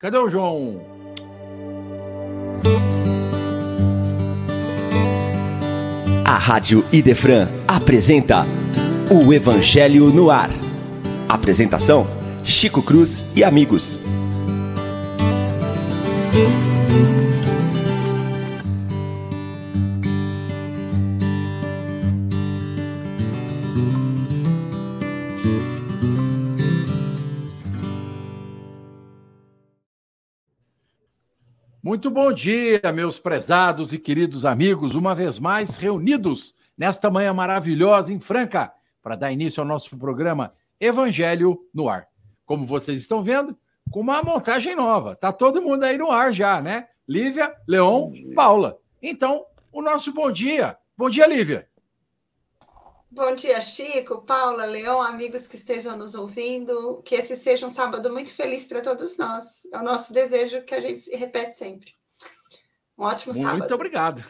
Cadê o João? A Rádio Idefran apresenta o Evangelho no Ar. Apresentação: Chico Cruz e amigos. Bom dia, meus prezados e queridos amigos, uma vez mais reunidos nesta manhã maravilhosa em Franca, para dar início ao nosso programa Evangelho no Ar. Como vocês estão vendo, com uma montagem nova. Tá todo mundo aí no ar já, né? Lívia, Leon, Paula. Então, o nosso bom dia. Bom dia, Lívia. Bom dia, Chico, Paula, Leão, amigos que estejam nos ouvindo. Que esse seja um sábado muito feliz para todos nós. É o nosso desejo que a gente repete sempre. Um ótimo muito sábado. Muito obrigado.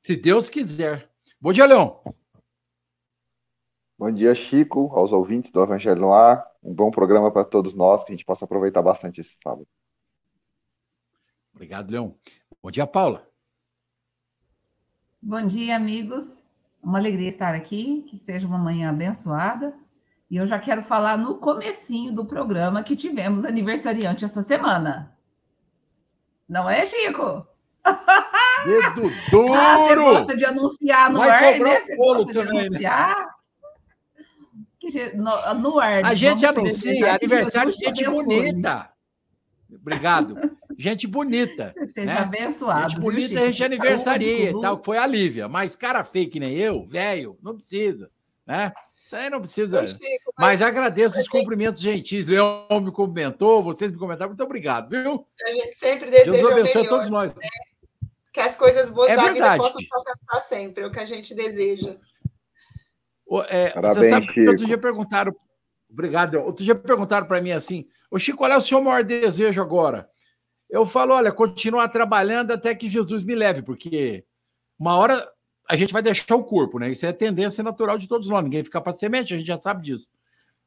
Se Deus quiser. Bom dia, Leão. Bom dia, Chico, aos ouvintes do Evangelho no Ar. Um bom programa para todos nós, que a gente possa aproveitar bastante esse sábado. Obrigado, Leão. Bom dia, Paula. Bom dia, amigos. Uma alegria estar aqui, que seja uma manhã abençoada. E eu já quero falar no comecinho do programa que tivemos aniversariante esta semana. Não é, Chico? Dedo duro! Ah, você gosta de anunciar no Vai ar, né? Você gosta também, de anunciar? Né? Que, no, no, ar. A gente anuncia aniversário de gente bonita. Obrigado. Gente bonita. Você seja né? abençoado. Gente bonita, a gente aniversaria e tal. Foi a Lívia. Mas cara feio que nem eu, velho, não precisa. Né? Isso aí não precisa. Chico, mas... mas... agradeço os cumprimentos gentis. Leão me cumprimentou, vocês me comentaram. Muito obrigado, viu? A gente sempre deseja Deus abençoe melhor, a todos nós. Né? Que as coisas boas é da verdade. vida possam alcançar sempre, é o que a gente deseja. É, Parabéns, você sabe que outro dia perguntaram. Obrigado. Outro dia perguntaram para mim assim: Ô Chico, qual é o seu maior desejo agora? Eu falo: olha, continuar trabalhando até que Jesus me leve, porque uma hora a gente vai deixar o corpo, né? Isso é a tendência natural de todos nós. Ninguém fica para semente, a gente já sabe disso.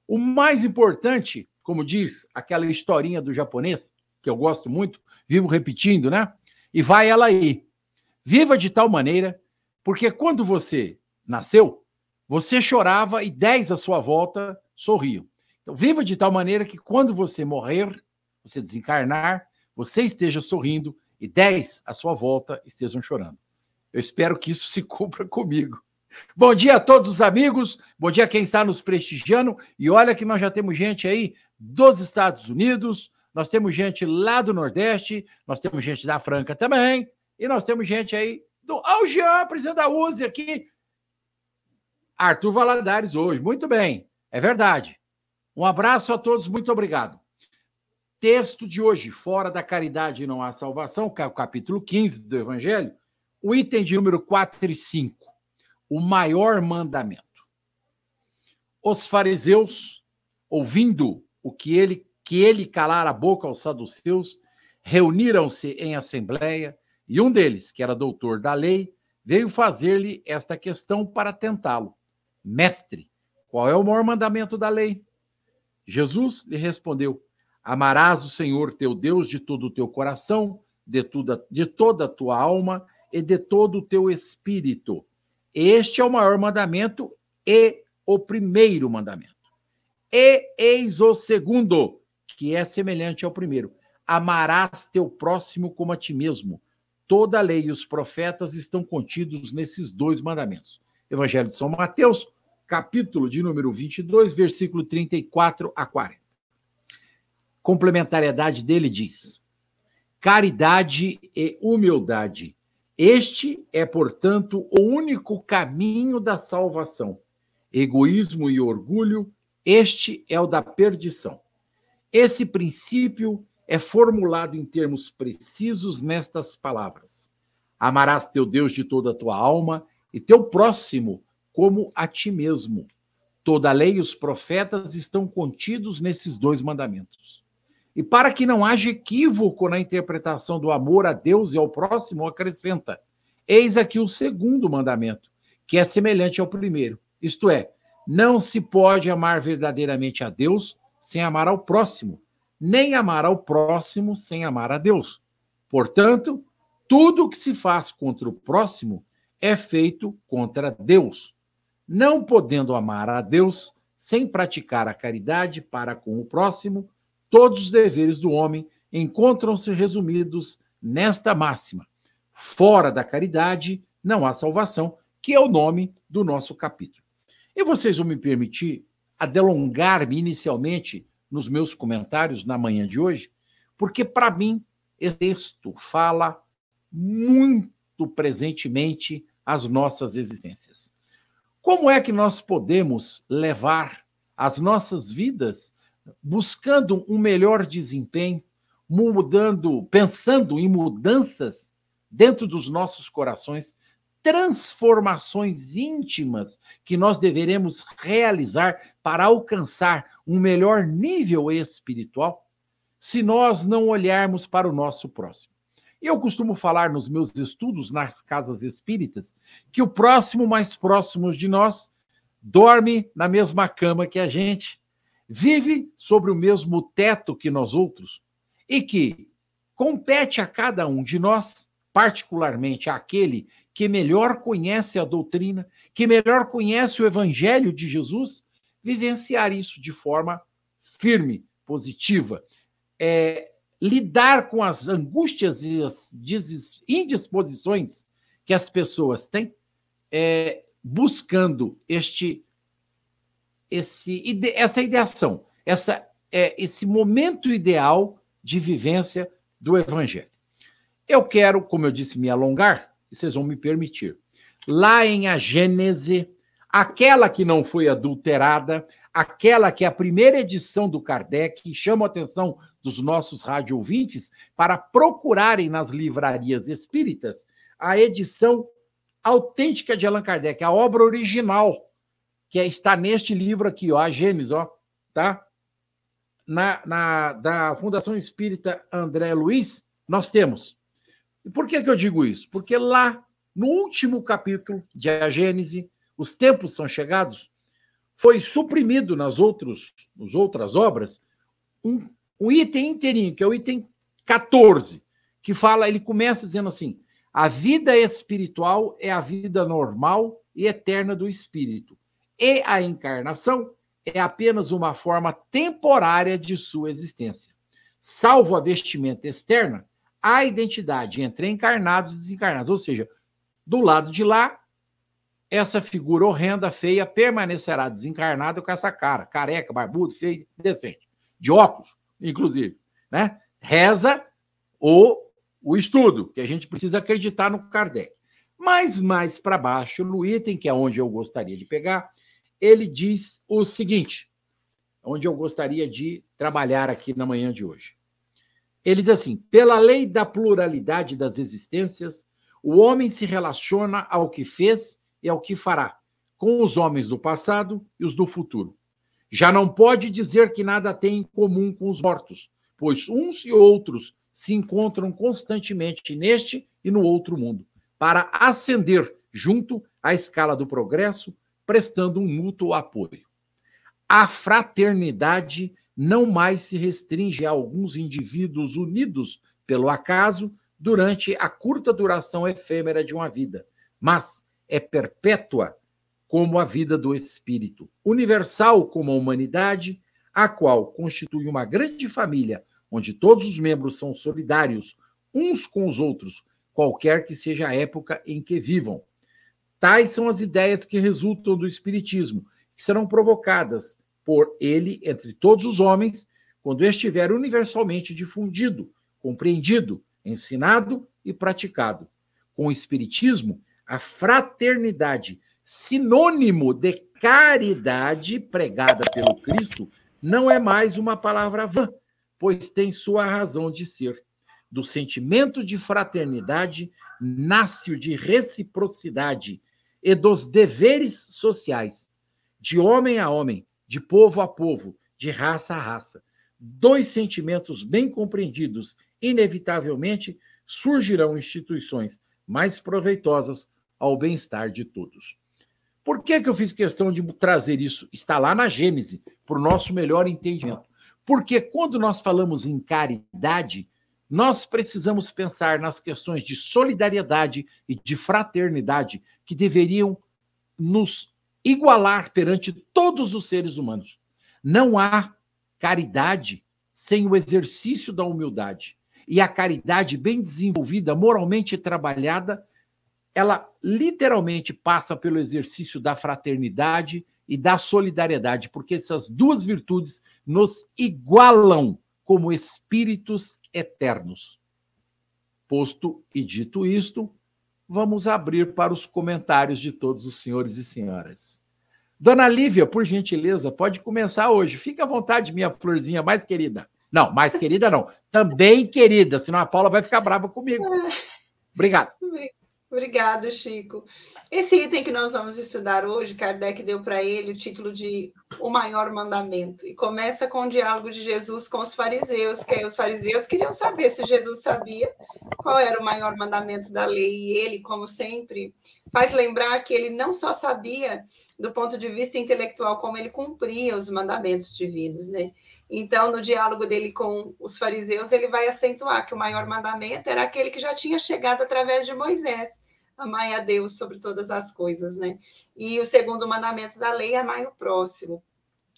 O mais importante, como diz aquela historinha do japonês, que eu gosto muito, vivo repetindo, né? E vai ela aí. Viva de tal maneira, porque quando você nasceu, você chorava e dez à sua volta sorriam. Então, viva de tal maneira que quando você morrer, você desencarnar, você esteja sorrindo e dez à sua volta estejam chorando. Eu espero que isso se cumpra comigo. Bom dia a todos os amigos, bom dia a quem está nos prestigiando. E olha que nós já temos gente aí dos Estados Unidos, nós temos gente lá do Nordeste, nós temos gente da Franca também, e nós temos gente aí do. Ah, o Jean, presidente da USE aqui, Arthur Valadares hoje. Muito bem, é verdade. Um abraço a todos, muito obrigado. Texto de hoje, fora da caridade não há salvação, é o capítulo 15 do Evangelho, o item de número 4 e 5, o maior mandamento. Os fariseus, ouvindo o que ele que ele calar a boca aos saduceus, reuniram-se em assembleia, e um deles, que era doutor da lei, veio fazer-lhe esta questão para tentá-lo. Mestre, qual é o maior mandamento da lei? Jesus lhe respondeu: Amarás o Senhor teu Deus de todo o teu coração, de, toda, de toda a tua alma e de todo o teu espírito. Este é o maior mandamento e o primeiro mandamento. E eis o segundo, que é semelhante ao primeiro: Amarás teu próximo como a ti mesmo. Toda a lei e os profetas estão contidos nesses dois mandamentos. Evangelho de São Mateus, capítulo de número 22, versículo 34 a 40. Complementariedade dele diz: caridade e humildade. Este é, portanto, o único caminho da salvação. Egoísmo e orgulho, este é o da perdição. Esse princípio é formulado em termos precisos nestas palavras: Amarás teu Deus de toda a tua alma e teu próximo como a ti mesmo. Toda a lei e os profetas estão contidos nesses dois mandamentos. E para que não haja equívoco na interpretação do amor a Deus e ao próximo, acrescenta: Eis aqui o segundo mandamento, que é semelhante ao primeiro. Isto é, não se pode amar verdadeiramente a Deus sem amar ao próximo. nem amar ao próximo sem amar a Deus. Portanto, tudo que se faz contra o próximo é feito contra Deus. Não podendo amar a Deus sem praticar a caridade para com o próximo, todos os deveres do homem encontram-se resumidos nesta máxima: fora da caridade não há salvação, que é o nome do nosso capítulo. E vocês vão me permitir adelongar-me inicialmente nos meus comentários na manhã de hoje, porque para mim esse texto fala muito presentemente às nossas existências. Como é que nós podemos levar as nossas vidas buscando um melhor desempenho, mudando, pensando em mudanças dentro dos nossos corações, transformações íntimas que nós deveremos realizar para alcançar um melhor nível espiritual, se nós não olharmos para o nosso próximo. Eu costumo falar nos meus estudos nas casas espíritas que o próximo mais próximo de nós dorme na mesma cama que a gente, vive sobre o mesmo teto que nós outros e que compete a cada um de nós, particularmente àquele que melhor conhece a doutrina, que melhor conhece o evangelho de Jesus, vivenciar isso de forma firme, positiva. É, lidar com as angústias e as indisposições que as pessoas têm, é, buscando este, esse, essa ideação, essa, é, esse momento ideal de vivência do Evangelho. Eu quero, como eu disse, me alongar, e vocês vão me permitir. Lá em A Gênese, aquela que não foi adulterada, aquela que é a primeira edição do Kardec, chama a atenção dos nossos rádio ouvintes para procurarem nas livrarias espíritas a edição autêntica de Allan Kardec, a obra original, que é, está neste livro aqui, ó, a Gêmeos, ó, tá? Na, na, da Fundação Espírita André Luiz, nós temos e por que, que eu digo isso? Porque lá, no último capítulo de A Gênese, os tempos são chegados, foi suprimido nas, outros, nas outras obras um, um item inteirinho, que é o item 14, que fala, ele começa dizendo assim: a vida espiritual é a vida normal e eterna do espírito, e a encarnação é apenas uma forma temporária de sua existência. Salvo a vestimenta externa, a identidade entre encarnados e desencarnados. Ou seja, do lado de lá, essa figura horrenda, feia, permanecerá desencarnada com essa cara, careca, barbudo, feio, decente. De óculos, inclusive. Né? Reza o, o estudo, que a gente precisa acreditar no Kardec. Mas mais para baixo, no item, que é onde eu gostaria de pegar, ele diz o seguinte, onde eu gostaria de trabalhar aqui na manhã de hoje. Ele diz assim: pela lei da pluralidade das existências, o homem se relaciona ao que fez e ao que fará, com os homens do passado e os do futuro. Já não pode dizer que nada tem em comum com os mortos, pois uns e outros se encontram constantemente neste e no outro mundo, para ascender junto à escala do progresso, prestando um mútuo apoio. A fraternidade não mais se restringe a alguns indivíduos unidos pelo acaso durante a curta duração efêmera de uma vida, mas é perpétua como a vida do espírito, universal como a humanidade, a qual constitui uma grande família onde todos os membros são solidários uns com os outros, qualquer que seja a época em que vivam. Tais são as ideias que resultam do espiritismo, que serão provocadas por ele entre todos os homens, quando estiver universalmente difundido, compreendido, ensinado e praticado. Com o Espiritismo, a fraternidade, sinônimo de caridade pregada pelo Cristo, não é mais uma palavra vã, pois tem sua razão de ser. Do sentimento de fraternidade nasce o de reciprocidade e dos deveres sociais, de homem a homem, de povo a povo, de raça a raça. Dois sentimentos bem compreendidos, inevitavelmente surgirão instituições mais proveitosas ao bem-estar de todos. Por que, que eu fiz questão de trazer isso? Está lá na Gênese, para o nosso melhor entendimento. Porque quando nós falamos em caridade, nós precisamos pensar nas questões de solidariedade e de fraternidade que deveriam nos igualar perante todos os seres humanos. Não há caridade sem o exercício da humildade. E a caridade bem desenvolvida, moralmente trabalhada, ela literalmente passa pelo exercício da fraternidade e da solidariedade, porque essas duas virtudes nos igualam como espíritos eternos. Posto e dito isto, vamos abrir para os comentários de todos os senhores e senhoras. Dona Lívia, por gentileza, pode começar hoje. Fique à vontade, minha florzinha mais querida. Não, mais querida não. Também querida, senão a Paula vai ficar brava comigo. Obrigado. Obrigado, Chico. Esse item que nós vamos estudar hoje, Kardec deu para ele o título de O Maior Mandamento, e começa com o diálogo de Jesus com os fariseus, que os fariseus queriam saber se Jesus sabia qual era o maior mandamento da lei, e ele, como sempre, faz lembrar que ele não só sabia do ponto de vista intelectual como ele cumpria os mandamentos divinos, né? Então, no diálogo dele com os fariseus, ele vai acentuar que o maior mandamento era aquele que já tinha chegado através de Moisés. Amai a Deus sobre todas as coisas, né? E o segundo mandamento da lei é amai o próximo.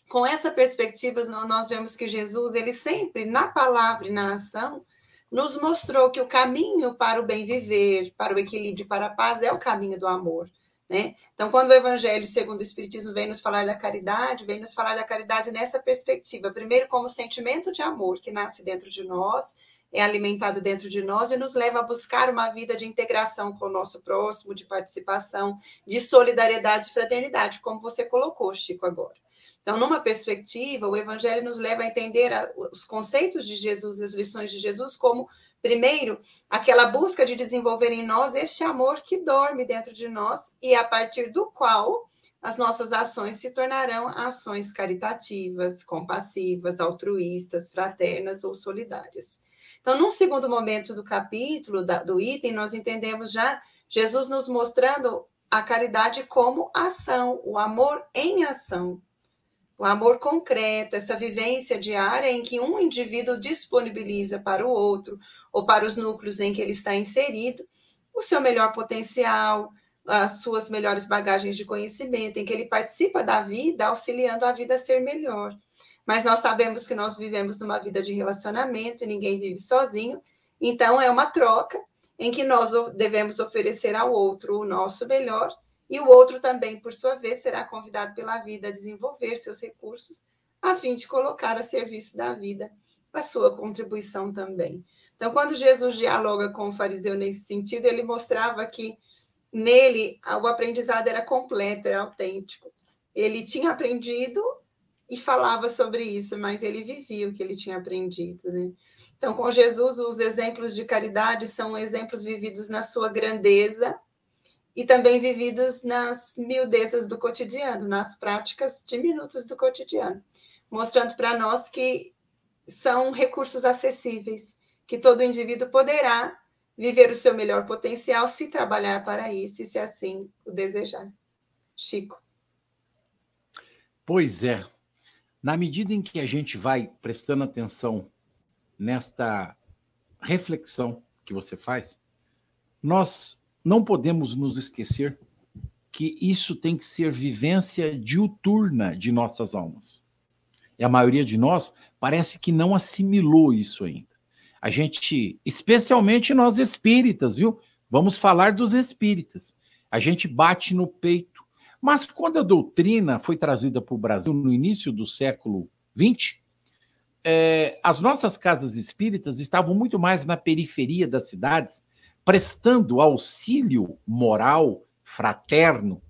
Com essa perspectiva, nós vemos que Jesus, ele sempre, na palavra e na ação, nos mostrou que o caminho para o bem viver, para o equilíbrio, para a paz, é o caminho do amor. Né? Então, quando o Evangelho segundo o Espiritismo vem nos falar da caridade, vem nos falar da caridade nessa perspectiva. Primeiro, como sentimento de amor que nasce dentro de nós, é alimentado dentro de nós e nos leva a buscar uma vida de integração com o nosso próximo, de participação, de solidariedade e fraternidade, como você colocou, Chico, agora. Então, numa perspectiva, o Evangelho nos leva a entender os conceitos de Jesus, as lições de Jesus, como Primeiro, aquela busca de desenvolver em nós este amor que dorme dentro de nós e a partir do qual as nossas ações se tornarão ações caritativas, compassivas, altruístas, fraternas ou solidárias. Então, num segundo momento do capítulo, da, do item, nós entendemos já Jesus nos mostrando a caridade como ação, o amor em ação o amor concreto, essa vivência diária em que um indivíduo disponibiliza para o outro ou para os núcleos em que ele está inserido o seu melhor potencial, as suas melhores bagagens de conhecimento, em que ele participa da vida, auxiliando a vida a ser melhor. Mas nós sabemos que nós vivemos numa vida de relacionamento e ninguém vive sozinho, então é uma troca em que nós devemos oferecer ao outro o nosso melhor e o outro também, por sua vez, será convidado pela vida a desenvolver seus recursos, a fim de colocar a serviço da vida a sua contribuição também. Então, quando Jesus dialoga com o fariseu nesse sentido, ele mostrava que nele o aprendizado era completo, era autêntico. Ele tinha aprendido e falava sobre isso, mas ele vivia o que ele tinha aprendido, né? Então, com Jesus, os exemplos de caridade são exemplos vividos na sua grandeza, e também vividos nas miudezas do cotidiano, nas práticas diminutas do cotidiano, mostrando para nós que são recursos acessíveis, que todo indivíduo poderá viver o seu melhor potencial se trabalhar para isso e se assim o desejar. Chico. Pois é. Na medida em que a gente vai prestando atenção nesta reflexão que você faz, nós não podemos nos esquecer que isso tem que ser vivência diuturna de nossas almas. E a maioria de nós parece que não assimilou isso ainda. A gente, especialmente nós espíritas, viu? Vamos falar dos espíritas. A gente bate no peito. Mas quando a doutrina foi trazida para o Brasil no início do século XX, é, as nossas casas espíritas estavam muito mais na periferia das cidades prestando auxílio moral, fraterno,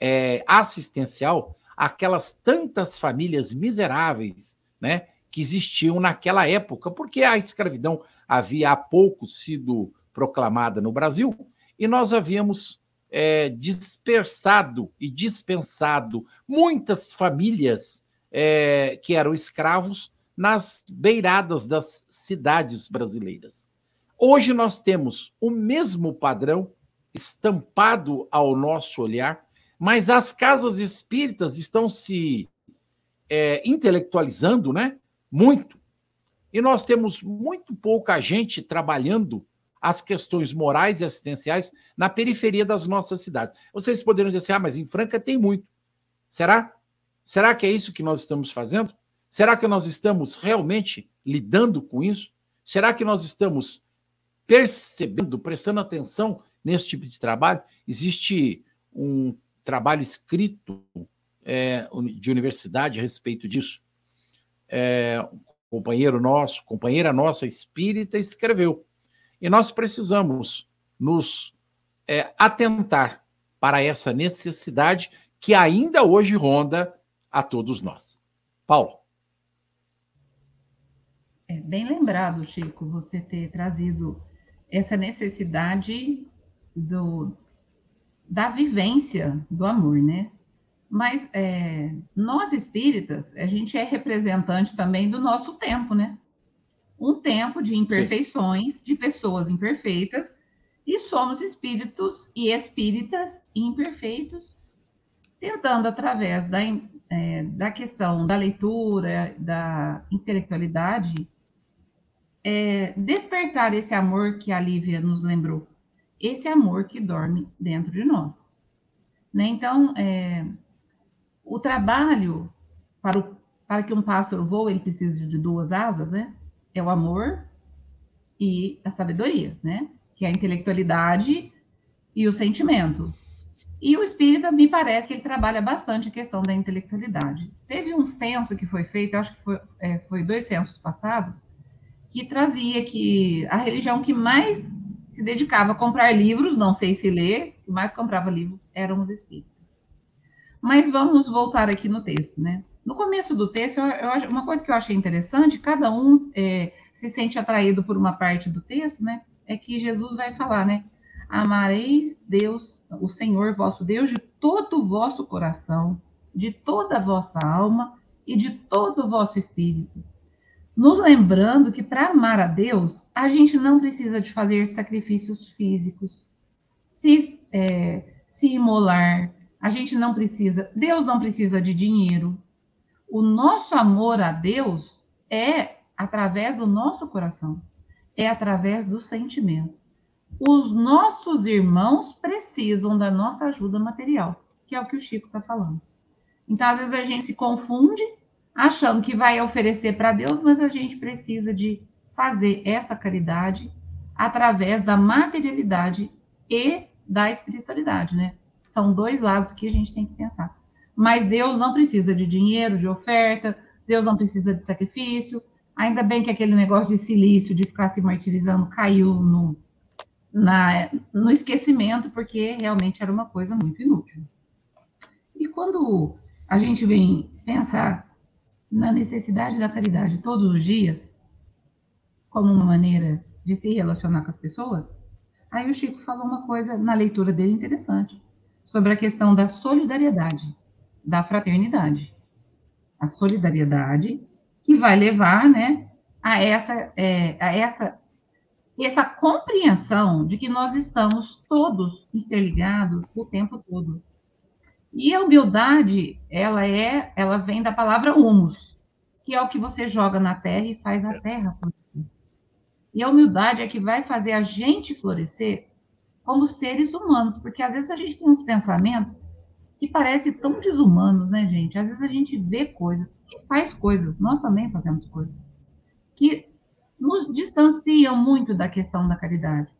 é, assistencial àquelas tantas famílias miseráveis né, que existiam naquela época, porque a escravidão havia há pouco sido proclamada no Brasil e nós havíamos é, dispersado e dispensado muitas famílias é, que eram escravos nas beiradas das cidades brasileiras. Hoje nós temos o mesmo padrão estampado ao nosso olhar, mas as casas espíritas estão se é, intelectualizando, né? muito. E nós temos muito pouca gente trabalhando as questões morais e assistenciais na periferia das nossas cidades. Vocês poderiam dizer assim, ah, mas em Franca tem muito. Será? Será que é isso que nós estamos fazendo? Será que nós estamos realmente lidando com isso? Será que nós estamos percebendo, prestando atenção nesse tipo de trabalho? Existe um trabalho escrito é, de universidade a respeito disso. É, um companheiro nosso, companheira nossa espírita, escreveu. E nós precisamos nos é, atentar para essa necessidade que ainda hoje ronda a todos nós. Paulo. É bem lembrado, Chico, você ter trazido essa necessidade do, da vivência do amor, né? Mas é, nós espíritas, a gente é representante também do nosso tempo, né? Um tempo de imperfeições, Sim. de pessoas imperfeitas, e somos espíritos e espíritas imperfeitos, tentando, através da, é, da questão da leitura, da intelectualidade, é, despertar esse amor que a Lívia nos lembrou, esse amor que dorme dentro de nós. Né? Então, é, o trabalho para, o, para que um pássaro voe, ele precisa de duas asas, né? É o amor e a sabedoria, né? Que é a intelectualidade e o sentimento. E o espírita, me parece que ele trabalha bastante a questão da intelectualidade. Teve um censo que foi feito, acho que foi, é, foi dois censos passados, que trazia que a religião que mais se dedicava a comprar livros, não sei se ler, que mais comprava livros eram os espíritas. Mas vamos voltar aqui no texto, né? No começo do texto, eu, eu, uma coisa que eu achei interessante, cada um é, se sente atraído por uma parte do texto, né? É que Jesus vai falar, né? Amareis Deus, o Senhor vosso Deus, de todo o vosso coração, de toda a vossa alma e de todo o vosso espírito. Nos lembrando que para amar a Deus, a gente não precisa de fazer sacrifícios físicos, se, é, se imolar, a gente não precisa, Deus não precisa de dinheiro. O nosso amor a Deus é através do nosso coração, é através do sentimento os nossos irmãos precisam da nossa ajuda material, que é o que o Chico está falando. Então, às vezes, a gente se confunde achando que vai oferecer para Deus, mas a gente precisa de fazer essa caridade através da materialidade e da espiritualidade, né? São dois lados que a gente tem que pensar. Mas Deus não precisa de dinheiro, de oferta, Deus não precisa de sacrifício. Ainda bem que aquele negócio de silício, de ficar se martirizando, caiu no, na, no esquecimento, porque realmente era uma coisa muito inútil. E quando a gente vem pensar na necessidade da caridade todos os dias, como uma maneira de se relacionar com as pessoas, aí o Chico falou uma coisa na leitura dele interessante, sobre a questão da solidariedade, da fraternidade. A solidariedade que vai levar né, a, essa, é, a essa essa compreensão de que nós estamos todos interligados o tempo todo. E a humildade, ela é, ela vem da palavra humus, que é o que você joga na terra e faz a terra florescer. E a humildade é que vai fazer a gente florescer como seres humanos, porque às vezes a gente tem uns pensamentos que parecem tão desumanos, né, gente? Às vezes a gente vê coisas e faz coisas, nós também fazemos coisas, que nos distanciam muito da questão da caridade.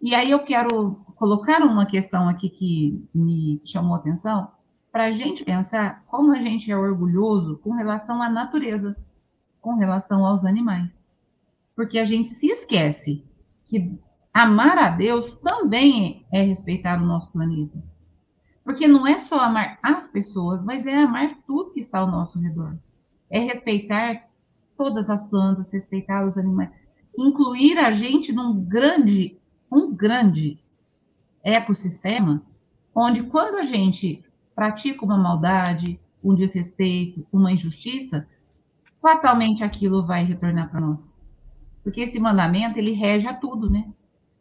E aí eu quero colocar uma questão aqui que me chamou a atenção, para a gente pensar como a gente é orgulhoso com relação à natureza, com relação aos animais. Porque a gente se esquece que amar a Deus também é respeitar o nosso planeta. Porque não é só amar as pessoas, mas é amar tudo que está ao nosso redor. É respeitar todas as plantas, respeitar os animais, incluir a gente num grande, um grande ecossistema, onde quando a gente pratica uma maldade, um desrespeito, uma injustiça, fatalmente aquilo vai retornar para nós. Porque esse mandamento, ele rege a tudo, né?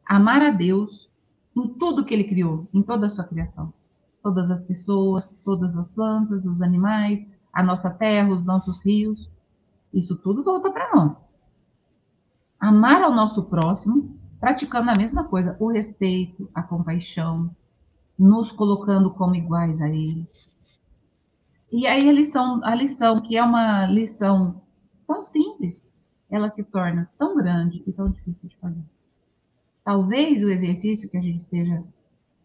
Amar a Deus em tudo que ele criou, em toda a sua criação. Todas as pessoas, todas as plantas, os animais, a nossa terra, os nossos rios Isso tudo volta para nós. Amar ao nosso próximo, praticando a mesma coisa, o respeito, a compaixão, nos colocando como iguais a eles. E aí a lição, a lição que é uma lição tão simples, ela se torna tão grande e tão difícil de fazer. Talvez o exercício que a gente esteja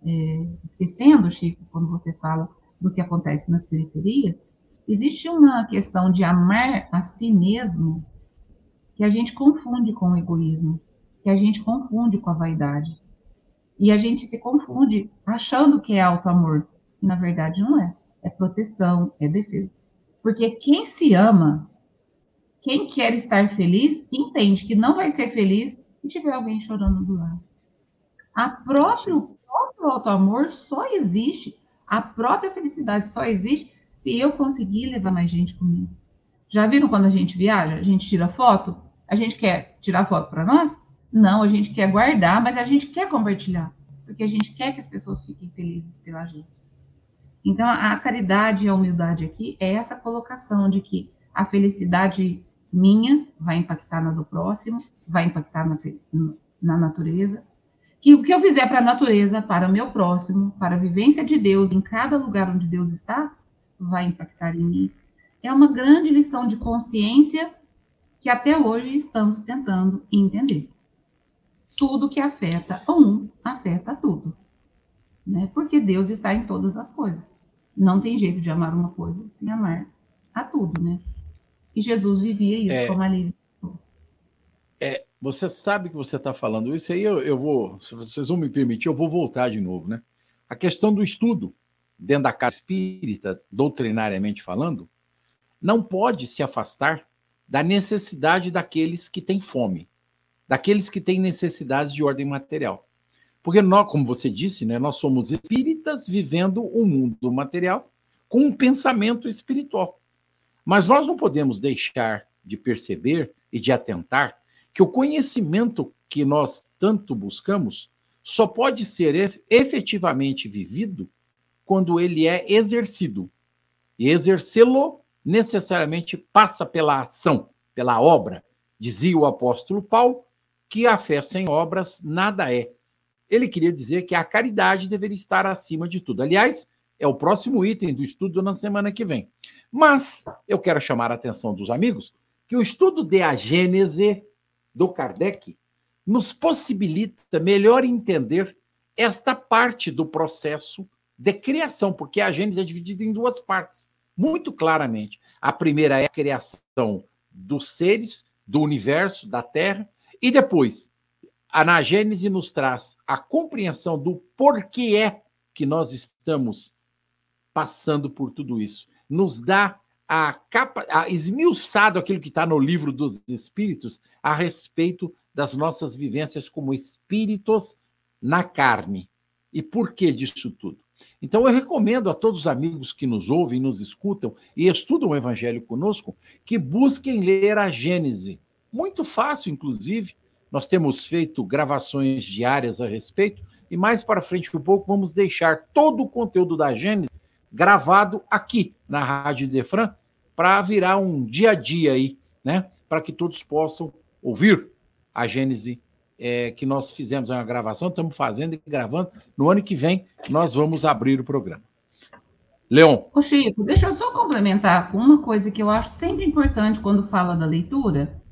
é, esquecendo, Chico, quando você fala do que acontece nas periferias, existe uma questão de amar a si mesmo que a gente confunde com o egoísmo, que a gente confunde com a vaidade. E a gente se confunde achando que é auto-amor, e na verdade não é. É proteção, é defesa. Porque quem se ama, quem quer estar feliz, entende que não vai ser feliz se tiver alguém chorando do lado. A próprio, o próprio auto-amor só existe, a própria felicidade só existe se eu conseguir levar mais gente comigo. Já viram quando a gente viaja? A gente tira foto? A gente quer tirar foto para nós? Não, a gente quer guardar, mas a gente quer compartilhar, porque a gente quer que as pessoas fiquem felizes pela gente. Então, a caridade e a humildade aqui é essa colocação de que a felicidade minha vai impactar na do próximo, vai impactar na, na natureza, que o que eu fizer para a natureza, para o meu próximo, para a vivência de Deus em cada lugar onde Deus está, vai impactar em mim. É uma grande lição de consciência que até hoje estamos tentando entender. Tudo que afeta um, afeta tudo. Né? Porque Deus está em todas as coisas. Não tem jeito de amar uma coisa sem amar a tudo, né? E Jesus vivia isso é, como ali. É, você sabe que você está falando isso aí, eu, eu vou, se vocês vão me permitir, eu vou voltar de novo, né? A questão do estudo dentro da casa espírita, doutrinariamente falando, não pode se afastar da necessidade daqueles que têm fome, daqueles que têm necessidades de ordem material. Porque nós, como você disse, né, nós somos espíritas vivendo um mundo material com um pensamento espiritual. Mas nós não podemos deixar de perceber e de atentar que o conhecimento que nós tanto buscamos só pode ser efetivamente vivido quando ele é exercido. E exercê-lo necessariamente passa pela ação, pela obra. Dizia o apóstolo Paulo que a fé sem obras nada é. Ele queria dizer que a caridade deveria estar acima de tudo. Aliás, é o próximo item do estudo na semana que vem. Mas eu quero chamar a atenção dos amigos que o estudo de a Gênese do Kardec nos possibilita melhor entender esta parte do processo de criação, porque a Gênese é dividida em duas partes, muito claramente. A primeira é a criação dos seres, do universo, da Terra, e depois, a na Gênese nos traz a compreensão do porquê é que nós estamos passando por tudo isso. Nos dá a capa, a esmiuçado aquilo que está no livro dos Espíritos a respeito das nossas vivências como espíritos na carne. E por que disso tudo? Então, eu recomendo a todos os amigos que nos ouvem, nos escutam e estudam o Evangelho conosco, que busquem ler a Gênese. Muito fácil, inclusive. Nós temos feito gravações diárias a respeito, e mais para frente um pouco vamos deixar todo o conteúdo da Gênese gravado aqui na Rádio Defran para virar um dia a dia aí, né? Para que todos possam ouvir a Gênese é, que nós fizemos uma gravação, estamos fazendo e gravando. No ano que vem, nós vamos abrir o programa. Leon. Ô Chico, deixa eu só complementar com uma coisa que eu acho sempre importante quando fala da leitura.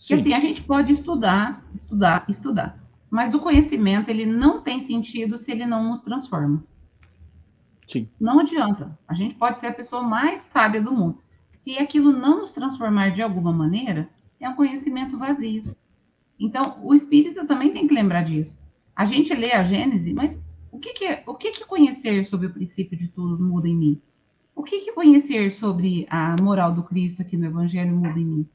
Sim. Que assim, a gente pode estudar, estudar, estudar. Mas o conhecimento, ele não tem sentido se ele não nos transforma. Sim. Não adianta. A gente pode ser a pessoa mais sábia do mundo. Se aquilo não nos transformar de alguma maneira, é um conhecimento vazio. Então, o espírita também tem que lembrar disso. A gente lê a Gênese, mas o que, que é, o que, que conhecer sobre o princípio de tudo muda em mim? O que, que conhecer sobre a moral do Cristo aqui no Evangelho muda em mim?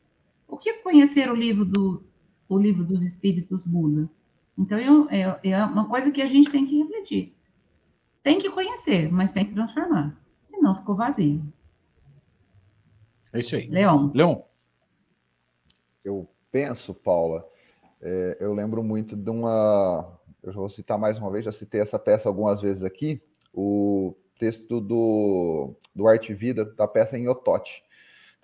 O que conhecer o livro do o livro dos Espíritos muda? Então, eu, é, é uma coisa que a gente tem que refletir. Tem que conhecer, mas tem que transformar. Senão ficou vazio. É isso aí. Leon. Leon. Eu penso, Paula, é, eu lembro muito de uma. Eu já vou citar mais uma vez, já citei essa peça algumas vezes aqui, o texto do, do Arte Vida, da peça em Otote.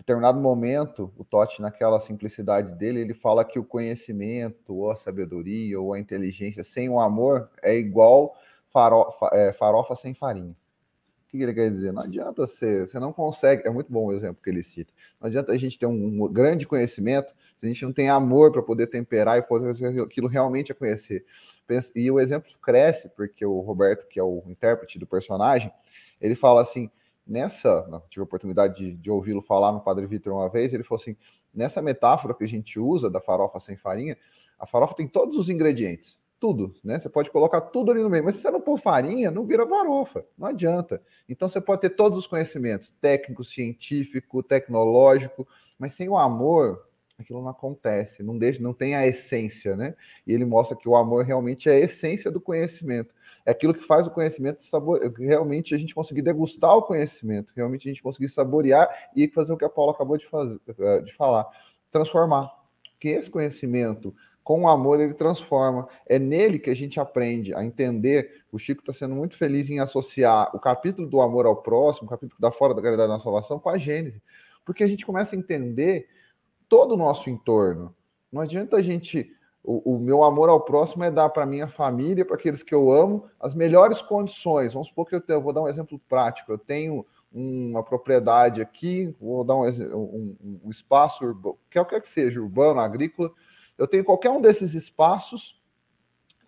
Determinado momento, o Totti, naquela simplicidade dele, ele fala que o conhecimento, ou a sabedoria, ou a inteligência sem o amor é igual farofa, é, farofa sem farinha. O que ele quer dizer? Não adianta ser, você não consegue, é muito bom o exemplo que ele cita. Não adianta a gente ter um, um grande conhecimento se a gente não tem amor para poder temperar e fazer aquilo realmente a conhecer. E o exemplo cresce porque o Roberto, que é o intérprete do personagem, ele fala assim: nessa, tive a oportunidade de, de ouvi-lo falar no Padre Vitor uma vez, ele falou assim: nessa metáfora que a gente usa da farofa sem farinha, a farofa tem todos os ingredientes, tudo, né? Você pode colocar tudo ali no meio, mas se você não pôr farinha, não vira farofa, não adianta. Então você pode ter todos os conhecimentos, técnico, científico, tecnológico, mas sem o amor, aquilo não acontece, não deixa, não tem a essência, né? E ele mostra que o amor realmente é a essência do conhecimento é aquilo que faz o conhecimento sabor... realmente a gente conseguir degustar o conhecimento, realmente a gente conseguir saborear e fazer o que a Paula acabou de, fazer, eh, de falar, transformar. Que esse conhecimento, com o amor, ele transforma. É nele que a gente aprende a entender. O Chico está sendo muito feliz em associar o capítulo do amor ao próximo, o capítulo da fora da caridade na salvação, com a Gênese. Porque a gente começa a entender todo o nosso entorno. Não adianta a gente o, o, meu amor ao próximo é dar para minha família, para aqueles que eu amo, as melhores condições. Vamos supor que eu, tenho, eu vou dar um exemplo prático. Eu tenho uma propriedade aqui, vou dar um, um, um espaço urbano, qualquer que seja, urbano, agrícola. Eu tenho qualquer um desses espaços,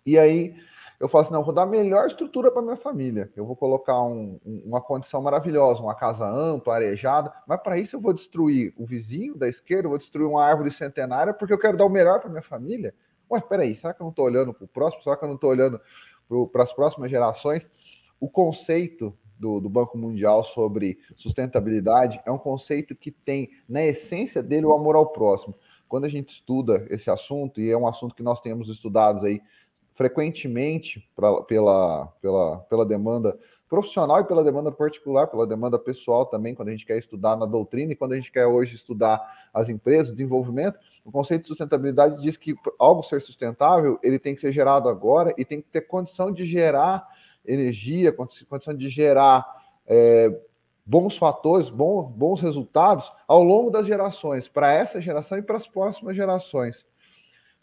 e aí eu falo assim: não, vou dar a melhor estrutura para minha família. Eu vou colocar um, uma condição maravilhosa, uma casa ampla, arejada, mas para isso eu vou destruir o vizinho da esquerda, eu vou destruir uma árvore centenária, porque eu quero dar o melhor para minha família. Ué, peraí, será que eu não estou olhando para o próximo? Será que eu não estou olhando para as próximas gerações? O conceito do, do, Banco Mundial sobre sustentabilidade é um conceito que tem na essência dele o amor ao próximo. Quando a gente estuda esse assunto, e é um assunto que nós temos estudados aí frequentemente pra, pela, pela, pela demanda profissional e pela demanda particular, pela demanda pessoal também, quando a gente quer estudar na doutrina e quando a gente quer hoje estudar as empresas, o desenvolvimento, o conceito de sustentabilidade diz que algo ser sustentável, ele tem que ser gerado agora e tem que ter condição de gerar energia, condição de gerar é, bons fatores, bons, bons resultados ao longo das gerações, para essa geração e para as próximas gerações.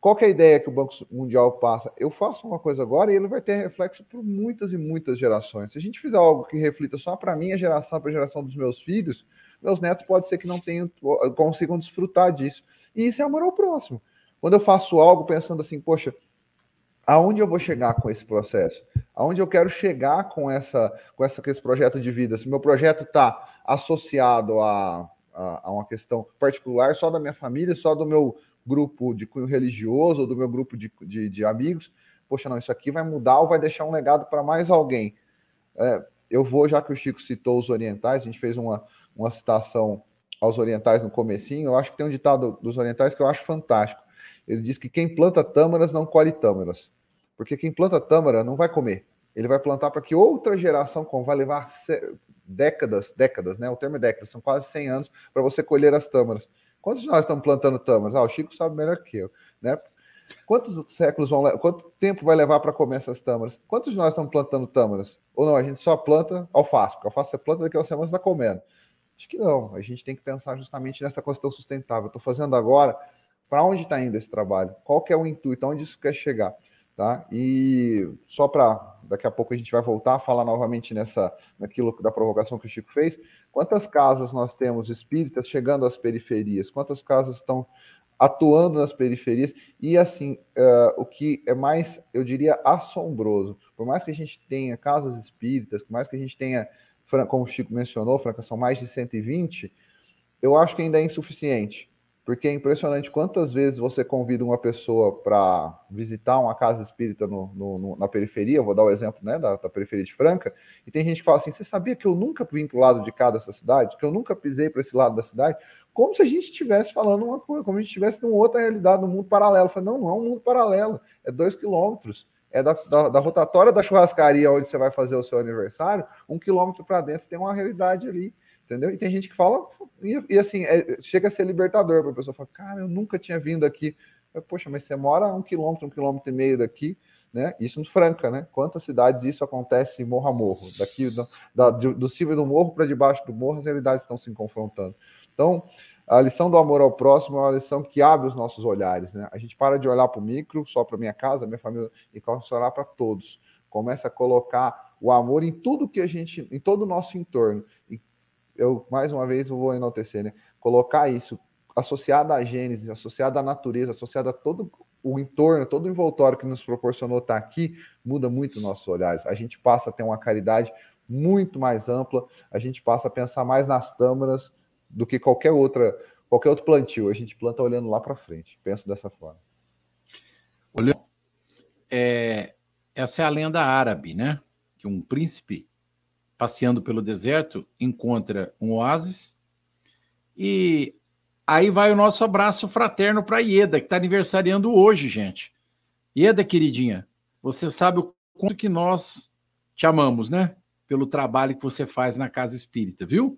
Qual é a ideia que o Banco Mundial passa? Eu faço uma coisa agora e ele vai ter reflexo por muitas e muitas gerações. Se a gente fizer algo que reflita só para a minha geração, para a geração dos meus filhos, meus netos pode ser que não tenham, consigam desfrutar disso. E isso é amor ao próximo. Quando eu faço algo pensando assim, poxa, aonde eu vou chegar com esse processo? Aonde eu quero chegar com essa, com essa, com esse projeto de vida? Se meu projeto está associado a, a, a uma questão particular só da minha família, só do meu grupo de cunho religioso ou do meu grupo de, de, de amigos, poxa, não, isso aqui vai mudar ou vai deixar um legado para mais alguém. É, eu vou, já que o Chico citou os orientais, a gente fez uma, uma citação aos orientais no comecinho, eu acho que tem um ditado dos orientais que eu acho fantástico. Ele diz que quem planta tâmaras não colhe tâmaras. Porque quem planta tâmara não vai comer. Ele vai plantar para que outra geração como vai levar décadas, décadas, né? O termo é décadas, são quase 100 anos para você colher as tâmaras. Quantos de nós estamos plantando tâmaras? Ah, o Chico sabe melhor que eu, né? Quantos séculos vão quanto tempo vai levar para comer essas tâmaras? Quantos de nós estamos plantando tâmaras? Ou não, a gente só planta alface, porque alface você planta daqui a uma semana está comendo. Acho que não. A gente tem que pensar justamente nessa questão sustentável. Estou fazendo agora, para onde está indo esse trabalho? Qual que é o intuito? Onde isso quer chegar? Tá? E só para daqui a pouco a gente vai voltar a falar novamente nessa naquilo da provocação que o Chico fez. Quantas casas nós temos espíritas chegando às periferias? Quantas casas estão atuando nas periferias? E assim, uh, o que é mais, eu diria, assombroso, por mais que a gente tenha casas espíritas, por mais que a gente tenha, como o Chico mencionou, Franca, são mais de 120, eu acho que ainda é insuficiente porque é impressionante quantas vezes você convida uma pessoa para visitar uma casa espírita no, no, no, na periferia, vou dar o exemplo né, da, da, periferia de Franca, e tem gente que fala assim: você sabia que eu nunca vim para o lado de cá dessa cidade, que eu nunca pisei para esse lado da cidade? Como se a gente estivesse falando uma coisa, como se a gente estivesse numa outra realidade, num mundo paralelo. Eu falei, não, não é um mundo paralelo, é dois quilômetros. É da, da, da rotatória da churrascaria onde você vai fazer o seu aniversário, um quilômetro para dentro tem uma realidade ali entendeu? E tem gente que fala, e, e assim, é, chega a ser libertador para a pessoa falar, cara, eu nunca tinha vindo aqui. Eu, Poxa, mas você mora um quilômetro, um quilômetro e meio daqui, né? Isso em Franca, né? Quantas cidades isso acontece morro a morro? Daqui do, da, do cima do morro para debaixo do morro, as realidades estão se confrontando. Então, a lição do amor ao próximo é uma lição que abre os nossos olhares, né? A gente para de olhar para o micro, só para minha casa, minha família, e começa a olhar para todos. Começa a colocar o amor em tudo que a gente, em todo o nosso entorno. Eu, mais uma vez, vou enaltecer, né? Colocar isso associado à Gênesis, associado à natureza, associado a todo o entorno, todo o envoltório que nos proporcionou estar aqui, muda muito nossos olhares. A gente passa a ter uma caridade muito mais ampla, a gente passa a pensar mais nas tâmaras do que qualquer outra qualquer outro plantio. A gente planta olhando lá para frente. Penso dessa forma. Olha, é, essa é a lenda árabe, né? Que um príncipe passeando pelo deserto encontra um oásis e aí vai o nosso abraço fraterno para Ieda, que está aniversariando hoje, gente. Ieda, queridinha, você sabe o quanto que nós te amamos, né? Pelo trabalho que você faz na Casa Espírita, viu?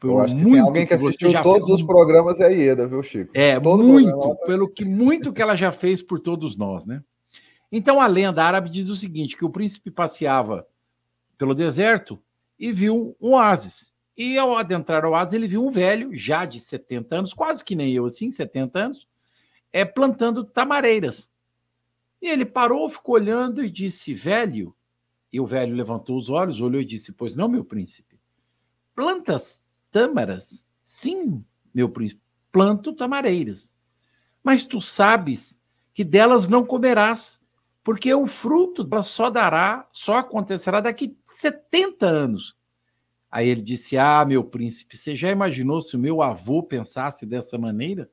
Eu acho que tem alguém que assistiu que todos fez... os programas é a Ieda, viu, Chico? É, Todo muito, programa... pelo que muito que ela já fez por todos nós, né? Então a lenda árabe diz o seguinte: que o príncipe passeava pelo deserto e viu um oásis. E ao adentrar o oásis, ele viu um velho, já de 70 anos, quase que nem eu, assim, 70 anos, é, plantando tamareiras. E ele parou, ficou olhando e disse: Velho. E o velho levantou os olhos, olhou e disse: Pois não, meu príncipe. Plantas tâmaras? Sim, meu príncipe, planto tamareiras. Mas tu sabes que delas não comerás, porque o fruto dela só dará, só acontecerá daqui 70 anos. Aí ele disse: Ah, meu príncipe, você já imaginou se o meu avô pensasse dessa maneira?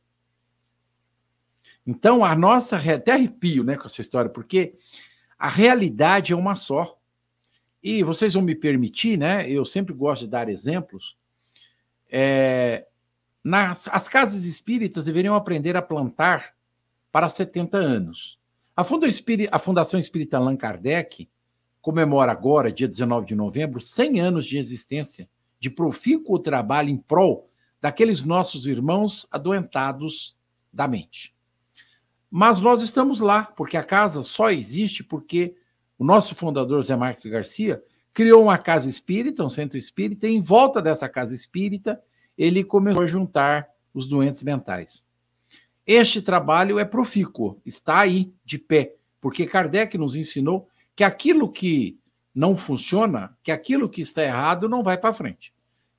Então, a nossa. Até arrepio né, com essa história, porque a realidade é uma só. E vocês vão me permitir, né? Eu sempre gosto de dar exemplos. É, nas, as casas espíritas deveriam aprender a plantar para 70 anos. A, Fundação Espírita Allan Kardec comemora agora, dia 19 de novembro, 100 anos de existência, de profícuo trabalho em prol daqueles nossos irmãos adoentados da mente. Mas nós estamos lá, porque a casa só existe porque o nosso fundador, Zé Marques Garcia, criou uma casa espírita, um centro espírita, e em volta dessa casa espírita, ele começou a juntar os doentes mentais. Este trabalho é profícuo, está aí, de pé, porque Kardec nos ensinou que aquilo que não funciona, que aquilo que está errado não vai para frente.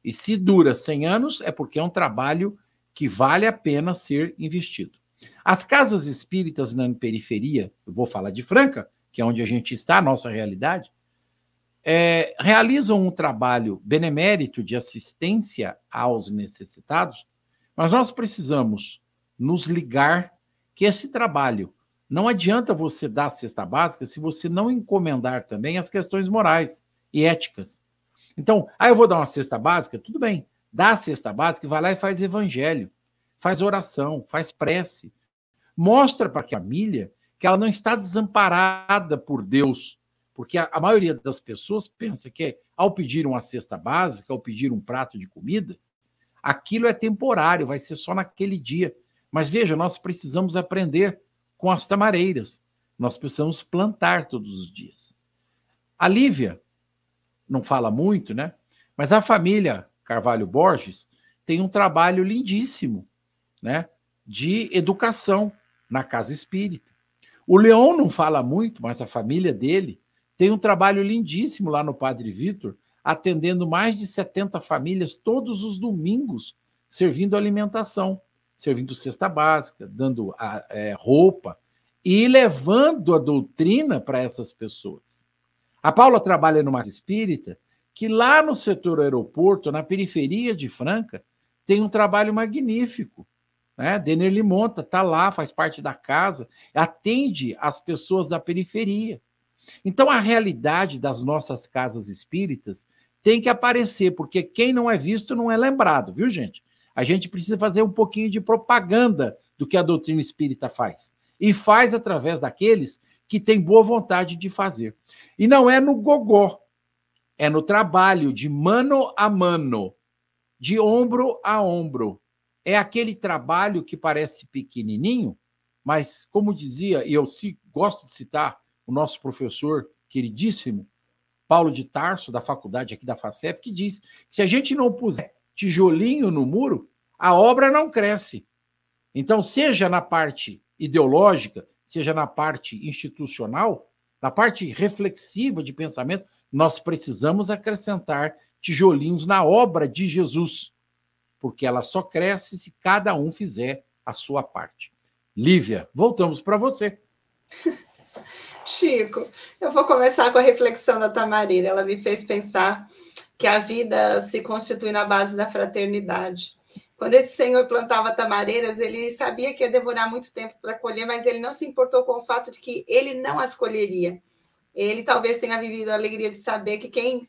E se dura 100 anos, é porque é um trabalho que vale a pena ser investido. As casas espíritas na periferia, eu vou falar de Franca, que é onde a gente está, a nossa realidade, é, realizam um trabalho benemérito de assistência aos necessitados, mas nós precisamos nos ligar que esse trabalho não adianta você dar a cesta básica se você não encomendar também as questões morais e éticas. Então, ah, eu vou dar uma cesta básica, tudo bem. Dá a cesta básica e vai lá e faz evangelho, faz oração, faz prece. Mostra para a família que ela não está desamparada por Deus, porque a, a maioria das pessoas pensa que ao pedir uma cesta básica, ao pedir um prato de comida, aquilo é temporário, vai ser só naquele dia. Mas veja, nós precisamos aprender com as tamareiras. Nós precisamos plantar todos os dias. A Lívia não fala muito, né? Mas a família Carvalho Borges tem um trabalho lindíssimo, né? De educação na casa espírita. O Leão não fala muito, mas a família dele tem um trabalho lindíssimo lá no Padre Vitor, atendendo mais de 70 famílias todos os domingos, servindo alimentação, servindo cesta básica, dando a, é, roupa e levando a doutrina para essas pessoas. A Paula trabalha numa espírita que lá no setor aeroporto, na periferia de Franca, tem um trabalho magnífico. Né? Denner Limonta está lá, faz parte da casa, atende as pessoas da periferia. Então, a realidade das nossas casas espíritas tem que aparecer, porque quem não é visto não é lembrado, viu, gente? A gente precisa fazer um pouquinho de propaganda do que a doutrina espírita faz. E faz através daqueles que têm boa vontade de fazer. E não é no gogó, é no trabalho de mano a mano, de ombro a ombro. É aquele trabalho que parece pequenininho, mas, como dizia, e eu gosto de citar o nosso professor queridíssimo, Paulo de Tarso, da faculdade aqui da FACEP, que diz que se a gente não puser tijolinho no muro, a obra não cresce. Então, seja na parte ideológica, seja na parte institucional, na parte reflexiva de pensamento, nós precisamos acrescentar tijolinhos na obra de Jesus, porque ela só cresce se cada um fizer a sua parte. Lívia, voltamos para você. Chico, eu vou começar com a reflexão da Tamarina. Ela me fez pensar que a vida se constitui na base da fraternidade. Quando esse senhor plantava tamareiras, ele sabia que ia demorar muito tempo para colher, mas ele não se importou com o fato de que ele não as colheria. Ele talvez tenha vivido a alegria de saber que quem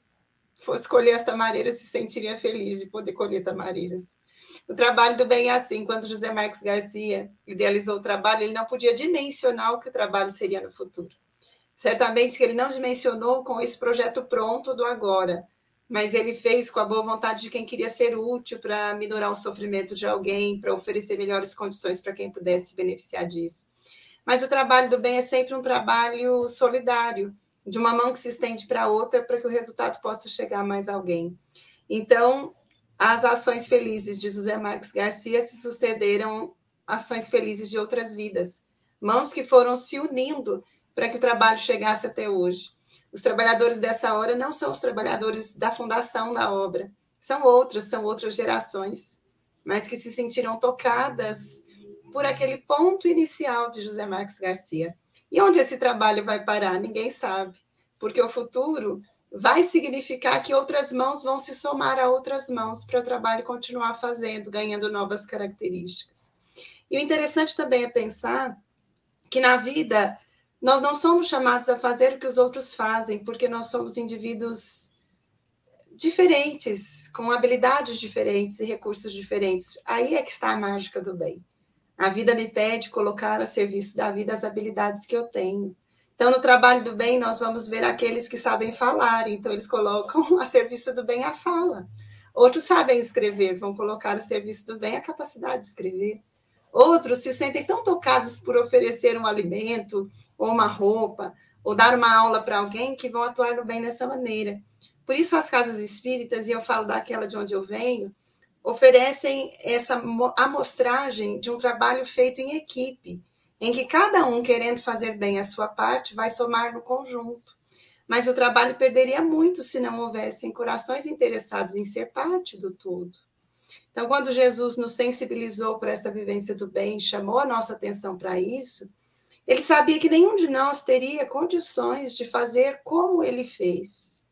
fosse colher as tamareiras se sentiria feliz de poder colher tamareiras. O trabalho do bem é assim. Quando José Marques Garcia idealizou o trabalho, ele não podia dimensionar o que o trabalho seria no futuro. Certamente que ele não dimensionou com esse projeto pronto do agora, mas ele fez com a boa vontade de quem queria ser útil para minorar o sofrimento de alguém, para oferecer melhores condições para quem pudesse beneficiar disso. Mas o trabalho do bem é sempre um trabalho solidário, de uma mão que se estende para outra para que o resultado possa chegar a mais alguém. Então, as ações felizes de José Marques Garcia se sucederam ações felizes de outras vidas, mãos que foram se unindo para que o trabalho chegasse até hoje. Os trabalhadores dessa hora não são os trabalhadores da fundação da obra, são outros, são outras gerações, mas que se sentiram tocadas por aquele ponto inicial de José Marques Garcia. E onde esse trabalho vai parar? Ninguém sabe, porque o futuro vai significar que outras mãos vão se somar a outras mãos para o trabalho continuar fazendo, ganhando novas características. E o interessante também é pensar que na vida nós não somos chamados a fazer o que os outros fazem, porque nós somos indivíduos diferentes, com habilidades diferentes e recursos diferentes. Aí é que está a mágica do bem. A vida me pede colocar a serviço da vida as habilidades que eu tenho. Então, no trabalho do bem, nós vamos ver aqueles que sabem falar, então eles colocam a serviço do bem a fala. Outros sabem escrever, vão colocar a serviço do bem a capacidade de escrever. Outros se sentem tão tocados por oferecer um alimento, ou uma roupa, ou dar uma aula para alguém que vão atuar no bem dessa maneira. Por isso, as casas espíritas, e eu falo daquela de onde eu venho, oferecem essa amostragem de um trabalho feito em equipe, em que cada um, querendo fazer bem a sua parte, vai somar no conjunto. Mas o trabalho perderia muito se não houvessem corações interessados em ser parte do todo. Então, quando Jesus nos sensibilizou para essa vivência do bem, chamou a nossa atenção para isso, ele sabia que nenhum de nós teria condições de fazer como ele fez.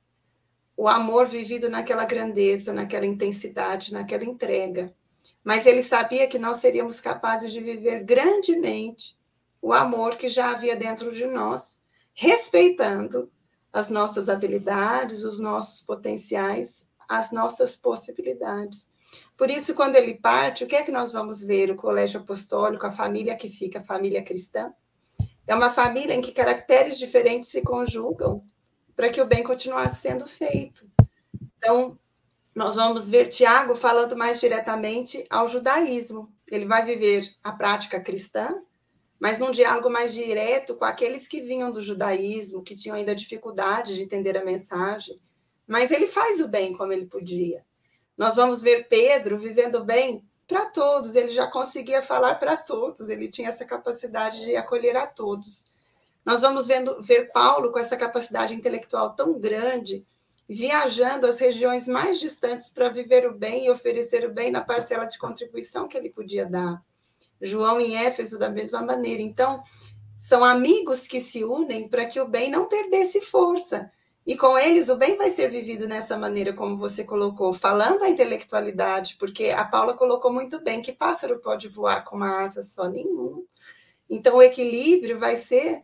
O amor vivido naquela grandeza, naquela intensidade, naquela entrega. Mas ele sabia que nós seríamos capazes de viver grandemente o amor que já havia dentro de nós, respeitando as nossas habilidades, os nossos potenciais, as nossas possibilidades. Por isso, quando ele parte, o que é que nós vamos ver? O colégio apostólico, a família que fica, a família cristã. É uma família em que caracteres diferentes se conjugam para que o bem continuasse sendo feito. Então, nós vamos ver Tiago falando mais diretamente ao judaísmo. Ele vai viver a prática cristã, mas num diálogo mais direto com aqueles que vinham do judaísmo, que tinham ainda dificuldade de entender a mensagem. Mas ele faz o bem como ele podia. Nós vamos ver Pedro vivendo bem para todos, ele já conseguia falar para todos, ele tinha essa capacidade de acolher a todos. Nós vamos vendo, ver Paulo com essa capacidade intelectual tão grande, viajando às regiões mais distantes para viver o bem e oferecer o bem na parcela de contribuição que ele podia dar. João em Éfeso, da mesma maneira. Então, são amigos que se unem para que o bem não perdesse força, e com eles o bem vai ser vivido nessa maneira como você colocou, falando a intelectualidade, porque a Paula colocou muito bem que pássaro pode voar com uma asa só nenhum. Então o equilíbrio vai ser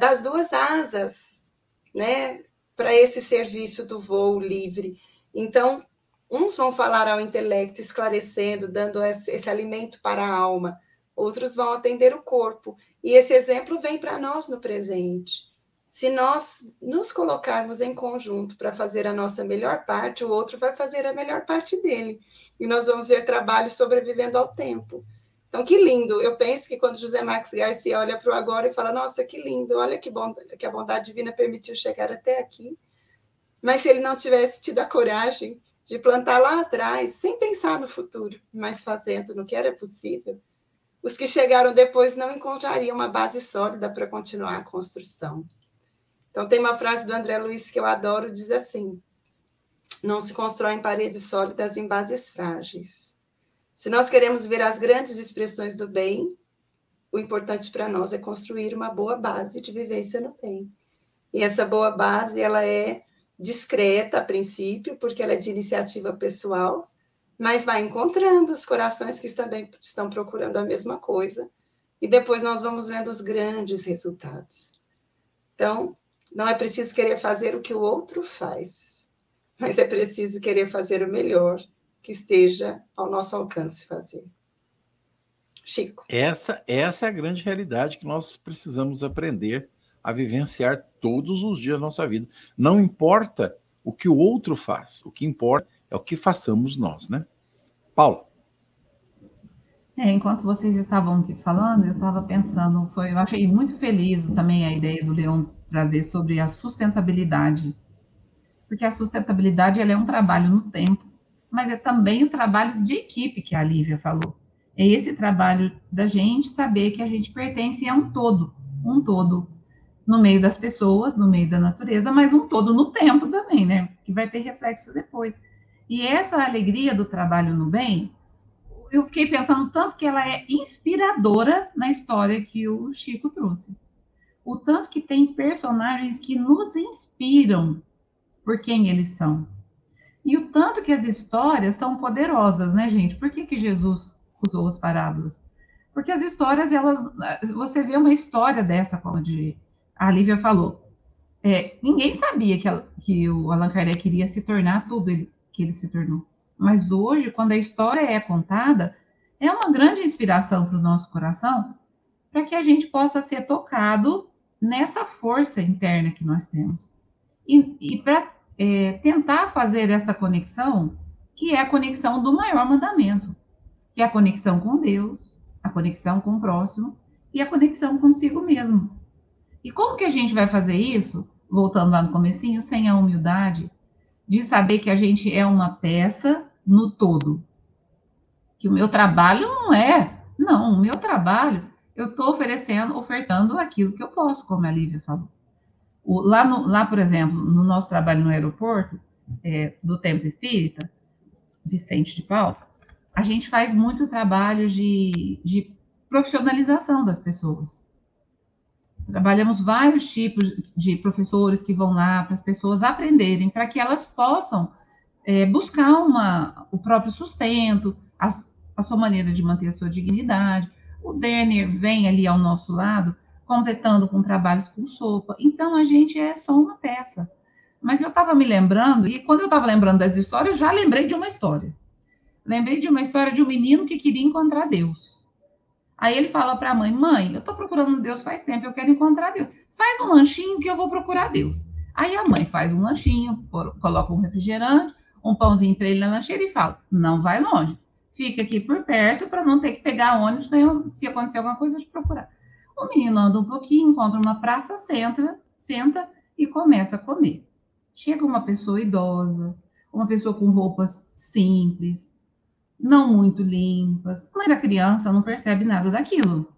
das duas asas, né, para esse serviço do voo livre. Então, uns vão falar ao intelecto, esclarecendo, dando esse, esse alimento para a alma, outros vão atender o corpo. E esse exemplo vem para nós no presente se nós nos colocarmos em conjunto para fazer a nossa melhor parte, o outro vai fazer a melhor parte dele. E nós vamos ver trabalho sobrevivendo ao tempo. Então, que lindo. Eu penso que quando José Marques Garcia olha para o agora e fala: Nossa, que lindo, olha que, bom, que a bondade divina permitiu chegar até aqui. Mas se ele não tivesse tido a coragem de plantar lá atrás, sem pensar no futuro, mas fazendo no que era possível, os que chegaram depois não encontrariam uma base sólida para continuar a construção. Então, tem uma frase do André Luiz que eu adoro, diz assim: Não se constroem paredes sólidas em bases frágeis. Se nós queremos ver as grandes expressões do bem, o importante para nós é construir uma boa base de vivência no bem. E essa boa base, ela é discreta a princípio, porque ela é de iniciativa pessoal, mas vai encontrando os corações que também estão procurando a mesma coisa. E depois nós vamos vendo os grandes resultados. Então, não é preciso querer fazer o que o outro faz, mas é preciso querer fazer o melhor que esteja ao nosso alcance fazer. Chico. Essa, essa é a grande realidade que nós precisamos aprender a vivenciar todos os dias da nossa vida. Não importa o que o outro faz, o que importa é o que façamos nós, né? Paulo. É, enquanto vocês estavam aqui falando, eu estava pensando, foi, eu achei muito feliz também a ideia do Leão trazer sobre a sustentabilidade, porque a sustentabilidade ela é um trabalho no tempo, mas é também o trabalho de equipe que a Lívia falou. É esse trabalho da gente saber que a gente pertence a um todo, um todo no meio das pessoas, no meio da natureza, mas um todo no tempo também, né? Que vai ter reflexo depois. E essa alegria do trabalho no bem, eu fiquei pensando tanto que ela é inspiradora na história que o Chico trouxe. O tanto que tem personagens que nos inspiram por quem eles são. E o tanto que as histórias são poderosas, né, gente? Por que, que Jesus usou as parábolas? Porque as histórias, elas, você vê uma história dessa, como a Lívia falou. É, ninguém sabia que, que o Allan Kardec queria se tornar tudo ele, que ele se tornou. Mas hoje, quando a história é contada, é uma grande inspiração para o nosso coração, para que a gente possa ser tocado nessa força interna que nós temos. E, e para é, tentar fazer essa conexão, que é a conexão do maior mandamento, que é a conexão com Deus, a conexão com o próximo e a conexão consigo mesmo. E como que a gente vai fazer isso? Voltando lá no comecinho, sem a humildade de saber que a gente é uma peça no todo. Que o meu trabalho não é. Não, o meu trabalho, eu estou oferecendo, ofertando aquilo que eu posso, como a Lívia falou. O, lá, no, lá, por exemplo, no nosso trabalho no aeroporto, é, do Templo Espírita, Vicente de Paulo, a gente faz muito trabalho de, de profissionalização das pessoas. Trabalhamos vários tipos de professores que vão lá para as pessoas aprenderem, para que elas possam é, buscar uma, o próprio sustento, a, a, sua maneira de manter a sua dignidade. O Denner vem ali ao nosso lado, completando com trabalhos com sopa. Então, a gente é só uma peça. Mas eu estava me lembrando, e quando eu estava lembrando das histórias, já lembrei de uma história. Lembrei de uma história de um menino que queria encontrar Deus. Aí ele fala para a mãe: Mãe, eu estou procurando Deus faz tempo, eu quero encontrar Deus. Faz um lanchinho que eu vou procurar Deus. Aí a mãe faz um lanchinho, coloca um refrigerante, um pãozinho para ele na lancheira e fala: Não vai longe. Fica aqui por perto para não ter que pegar ônibus se acontecer alguma coisa de procurar. O menino anda um pouquinho, encontra uma praça, senta, senta e começa a comer. Chega uma pessoa idosa, uma pessoa com roupas simples, não muito limpas, mas a criança não percebe nada daquilo.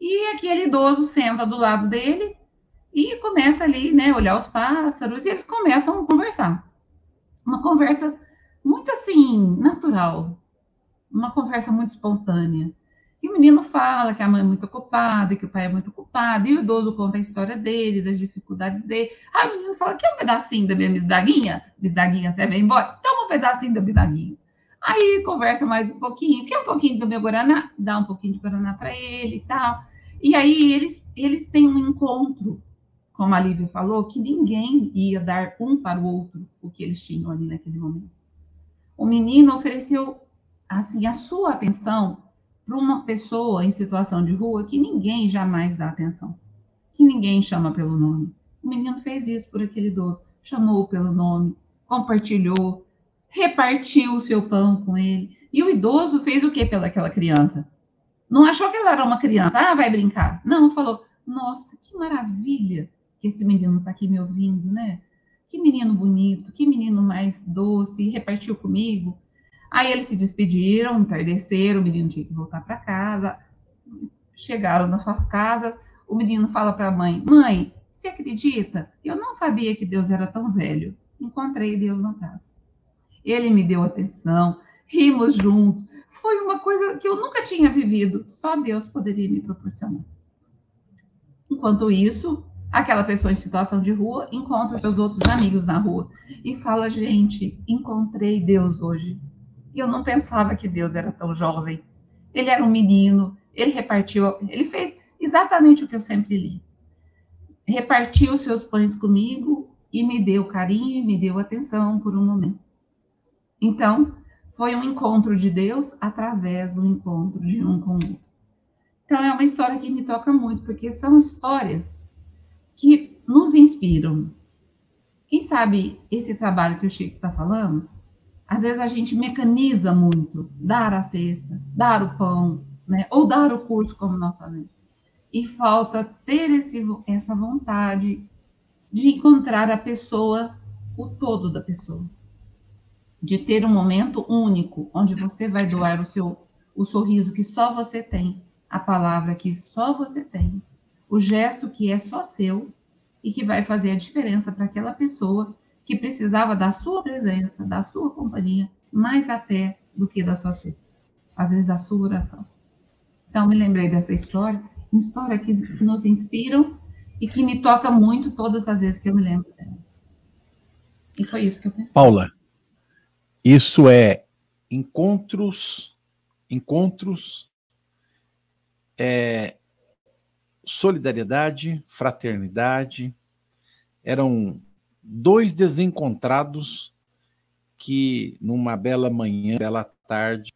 E aquele idoso senta do lado dele e começa ali, né, olhar os pássaros e eles começam a conversar. Uma conversa muito assim, natural, uma conversa muito espontânea. E o menino fala que a mãe é muito ocupada, que o pai é muito ocupado, e o idoso conta a história dele, das dificuldades dele. Aí o menino fala: quer um pedacinho da minha bisdaguinha? Bisdaguinha, você vem embora? Toma um pedacinho da bisdaguinha. Aí conversa mais um pouquinho, quer um pouquinho do meu Guaraná? Dá um pouquinho de Guaraná para ele e tal. E aí eles, eles têm um encontro, como a Lívia falou, que ninguém ia dar um para o outro o que eles tinham ali naquele momento. O menino ofereceu assim a sua atenção para uma pessoa em situação de rua que ninguém jamais dá atenção, que ninguém chama pelo nome. O menino fez isso por aquele idoso, chamou pelo nome, compartilhou, repartiu o seu pão com ele. E o idoso fez o que pelaquela criança? Não achou que ela era uma criança, ah, vai brincar. Não, falou, nossa, que maravilha que esse menino está aqui me ouvindo, né? Que menino bonito, que menino mais doce, repartiu comigo. Aí eles se despediram, entardeceram, o menino tinha que voltar para casa. Chegaram nas suas casas, o menino fala para a mãe: Mãe, você acredita? Eu não sabia que Deus era tão velho. Encontrei Deus na casa. Ele me deu atenção, rimos juntos. Foi uma coisa que eu nunca tinha vivido, só Deus poderia me proporcionar. Enquanto isso, aquela pessoa em situação de rua encontra os seus outros amigos na rua e fala: Gente, encontrei Deus hoje. E eu não pensava que Deus era tão jovem. Ele era um menino, ele repartiu, ele fez exatamente o que eu sempre li. Repartiu seus pães comigo e me deu carinho e me deu atenção por um momento. Então, foi um encontro de Deus através do encontro de um com o outro. Então, é uma história que me toca muito, porque são histórias que nos inspiram. Quem sabe esse trabalho que o Chico está falando, às vezes a gente mecaniza muito, dar a cesta, dar o pão, né? ou dar o curso, como nós falamos. E falta ter esse, essa vontade de encontrar a pessoa, o todo da pessoa de ter um momento único, onde você vai doar o seu o sorriso que só você tem, a palavra que só você tem, o gesto que é só seu e que vai fazer a diferença para aquela pessoa que precisava da sua presença, da sua companhia, mais até do que da sua cesta, às vezes da sua oração. Então, me lembrei dessa história, uma história que, nos inspiram e que me toca muito todas as vezes que eu me lembro dela. E foi isso que eu pensei. Paula, isso é encontros, encontros, é, solidariedade, fraternidade. Eram dois desencontrados que, numa bela manhã, bela tarde,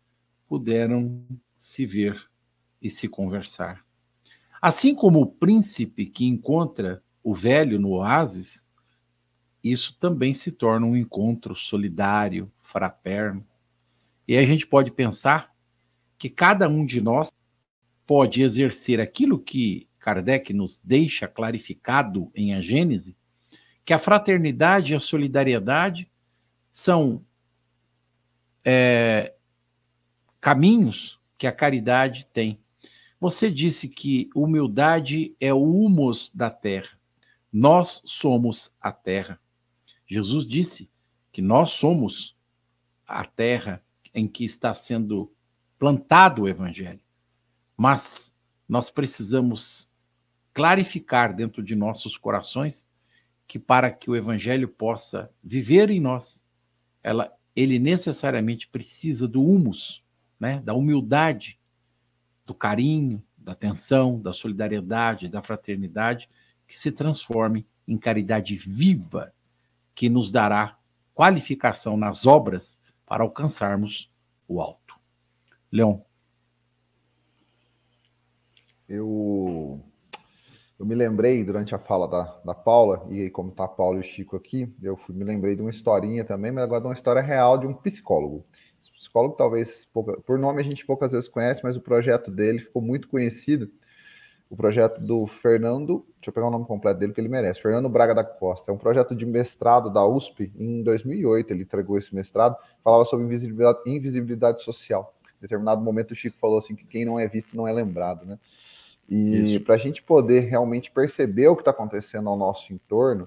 puderam se ver e se conversar. Assim como o príncipe que encontra o velho no oásis, isso também se torna um encontro solidário, fraterno. E a gente pode pensar que cada um de nós pode exercer aquilo que Kardec nos deixa clarificado em A Gênese, que a fraternidade e a solidariedade são é, caminhos que a caridade tem. Você disse que humildade é o humus da terra. Nós somos a terra. Jesus disse que nós somos a terra em que está sendo plantado o evangelho. Mas nós precisamos clarificar dentro de nossos corações que para que o evangelho possa viver em nós, ela, ele necessariamente precisa do humus, né, da humildade, do carinho, da atenção, da solidariedade, da fraternidade, que se transforme em caridade viva que nos dará qualificação nas obras para alcançarmos o alto. Leon. Eu, eu me lembrei durante a fala da, da Paula, e como está a Paula e o Chico aqui, eu fui, me lembrei de uma historinha também, mas agora de uma história real de um psicólogo. Esse psicólogo, talvez, pouca, por nome a gente poucas vezes conhece, mas o projeto dele ficou muito conhecido o projeto do Fernando, deixa eu pegar o nome completo dele que ele merece, Fernando Braga da Costa. É um projeto de mestrado da USP em 2008, ele entregou esse mestrado, falava sobre invisibilidade, invisibilidade social. Em determinado momento o Chico falou assim que quem não é visto não é lembrado, né? E para a gente poder realmente perceber o que está acontecendo ao nosso entorno,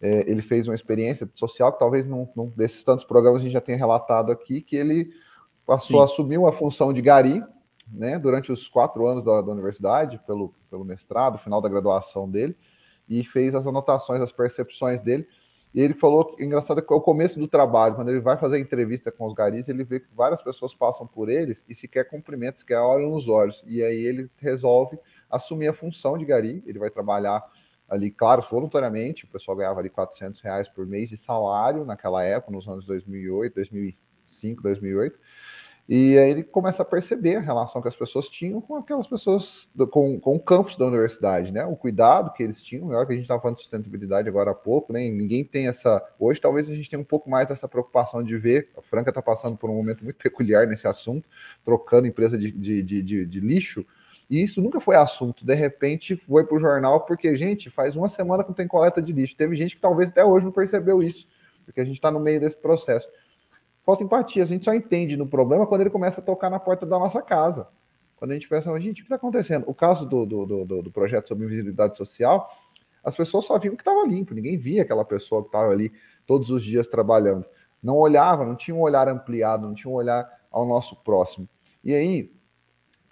é, ele fez uma experiência social que talvez num, num, desses tantos programas a gente já tenha relatado aqui, que ele passou Sim. a assumir uma função de gari, né, durante os quatro anos da, da, universidade, pelo, pelo mestrado, final da graduação dele, e fez as anotações, as percepções dele. E ele falou que engraçado que é o começo do trabalho, quando ele vai fazer a entrevista com os garis, ele vê que várias pessoas passam por eles e sequer cumprimentam, sequer olham nos olhos. E aí ele resolve assumir a função de gari, ele vai trabalhar ali, claro, voluntariamente, o pessoal ganhava ali 400 reais por mês de salário naquela época, nos anos 2008, 2005, 2008, e aí ele começa a perceber a relação que as pessoas tinham com aquelas pessoas, do, com, com o campus da universidade, né? O cuidado que eles tinham, melhor que a gente estava falando de sustentabilidade agora há pouco, né? ninguém tem essa. Hoje talvez a gente tenha um pouco mais dessa preocupação de ver. A Franca está passando por um momento muito peculiar nesse assunto, trocando empresa de, de, de, de, de lixo E isso nunca foi assunto. De repente foi para o jornal, porque, gente, faz uma semana que não tem coleta de lixo. Teve gente que talvez até hoje não percebeu isso, porque a gente está no meio desse processo. Falta empatia. A gente só entende no problema quando ele começa a tocar na porta da nossa casa. Quando a gente pensa, gente, o que está acontecendo? O caso do, do, do, do projeto sobre invisibilidade social, as pessoas só viam que estava limpo, ninguém via aquela pessoa que estava ali todos os dias trabalhando. Não olhava, não tinha um olhar ampliado, não tinha um olhar ao nosso próximo. E aí,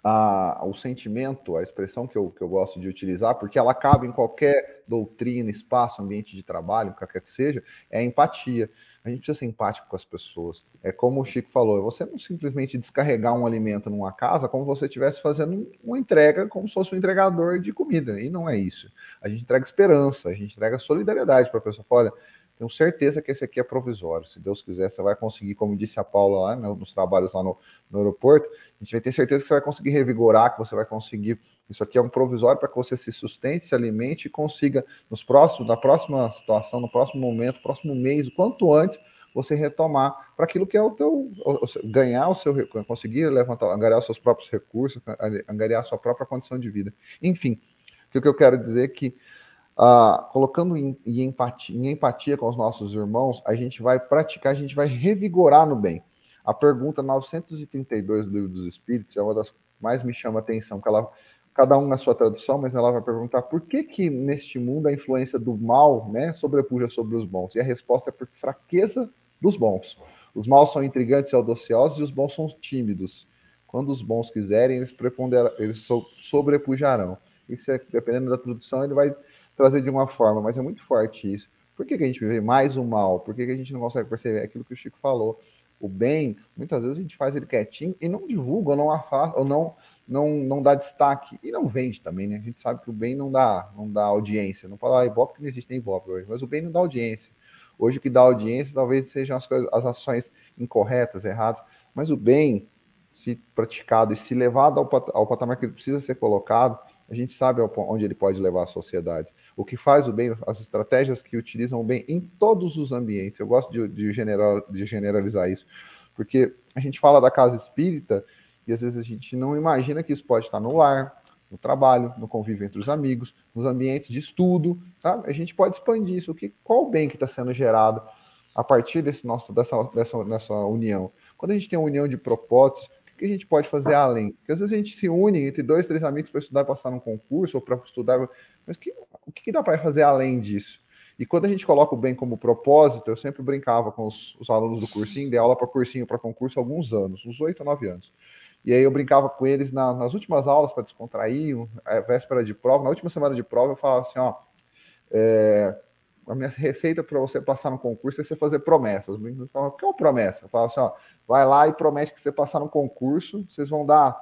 a, o sentimento, a expressão que eu, que eu gosto de utilizar, porque ela cabe em qualquer doutrina, espaço, ambiente de trabalho, qualquer que seja, é a empatia. A gente precisa ser empático com as pessoas. É como o Chico falou, você não simplesmente descarregar um alimento numa casa como você estivesse fazendo uma entrega, como se fosse um entregador de comida. E não é isso. A gente entrega esperança, a gente entrega solidariedade para a pessoa. Olha, tenho certeza que esse aqui é provisório. Se Deus quiser, você vai conseguir, como disse a Paula lá né, nos trabalhos lá no, no aeroporto, a gente vai ter certeza que você vai conseguir revigorar, que você vai conseguir. Isso aqui é um provisório para que você se sustente, se alimente e consiga, nos próximos, na próxima situação, no próximo momento, próximo mês, o quanto antes, você retomar para aquilo que é o teu ganhar o seu conseguir levantar, angariar os seus próprios recursos, angariar a sua própria condição de vida. Enfim, o que eu quero dizer é que Uh, colocando em, em, empatia, em empatia com os nossos irmãos, a gente vai praticar, a gente vai revigorar no bem. A pergunta 932 do Livro dos Espíritos é uma das que mais me chama a atenção, que ela, cada um na sua tradução, mas ela vai perguntar por que que neste mundo a influência do mal né, sobrepuja sobre os bons? E a resposta é por fraqueza dos bons. Os maus são intrigantes e audaciosos e os bons são tímidos. Quando os bons quiserem, eles, eles sobrepujarão. Isso é, dependendo da tradução, ele vai trazer de uma forma, mas é muito forte isso. Por que, que a gente vê mais o mal? Por que, que a gente não consegue perceber aquilo que o Chico falou? O bem, muitas vezes a gente faz ele quietinho e não divulga, ou não afasta, ou não, não, não dá destaque. E não vende também, né? A gente sabe que o bem não dá, não dá audiência. Não fala, ah, Ibope que não existe nem Ibope hoje, mas o bem não dá audiência. Hoje o que dá audiência talvez sejam as, coisas, as ações incorretas, erradas, mas o bem, se praticado e se levado ao, ao patamar que ele precisa ser colocado, a gente sabe onde ele pode levar a sociedade o que faz o bem, as estratégias que utilizam o bem em todos os ambientes. Eu gosto de, de, general, de generalizar isso, porque a gente fala da casa espírita e às vezes a gente não imagina que isso pode estar no lar, no trabalho, no convívio entre os amigos, nos ambientes de estudo, sabe? A gente pode expandir isso. O que, qual o bem que está sendo gerado a partir desse nosso, dessa, dessa, dessa união? Quando a gente tem uma união de propósitos, que a gente pode fazer além? Porque às vezes a gente se une entre dois, três amigos para estudar e passar num concurso, ou para estudar mas que, o que, dá para fazer além disso? E quando a gente coloca o bem como propósito, eu sempre brincava com os, os alunos do cursinho, dei aula para cursinho, para concurso alguns anos, uns oito ou nove anos. E aí eu brincava com eles na, nas últimas aulas para descontrair, a véspera de prova, na última semana de prova, eu falava assim, ó, é, a minha receita para você passar no concurso é você fazer promessas. Os meninos falavam, o que é uma promessa? Eu falava assim, ó, vai lá e promete que você passar no concurso, vocês vão dar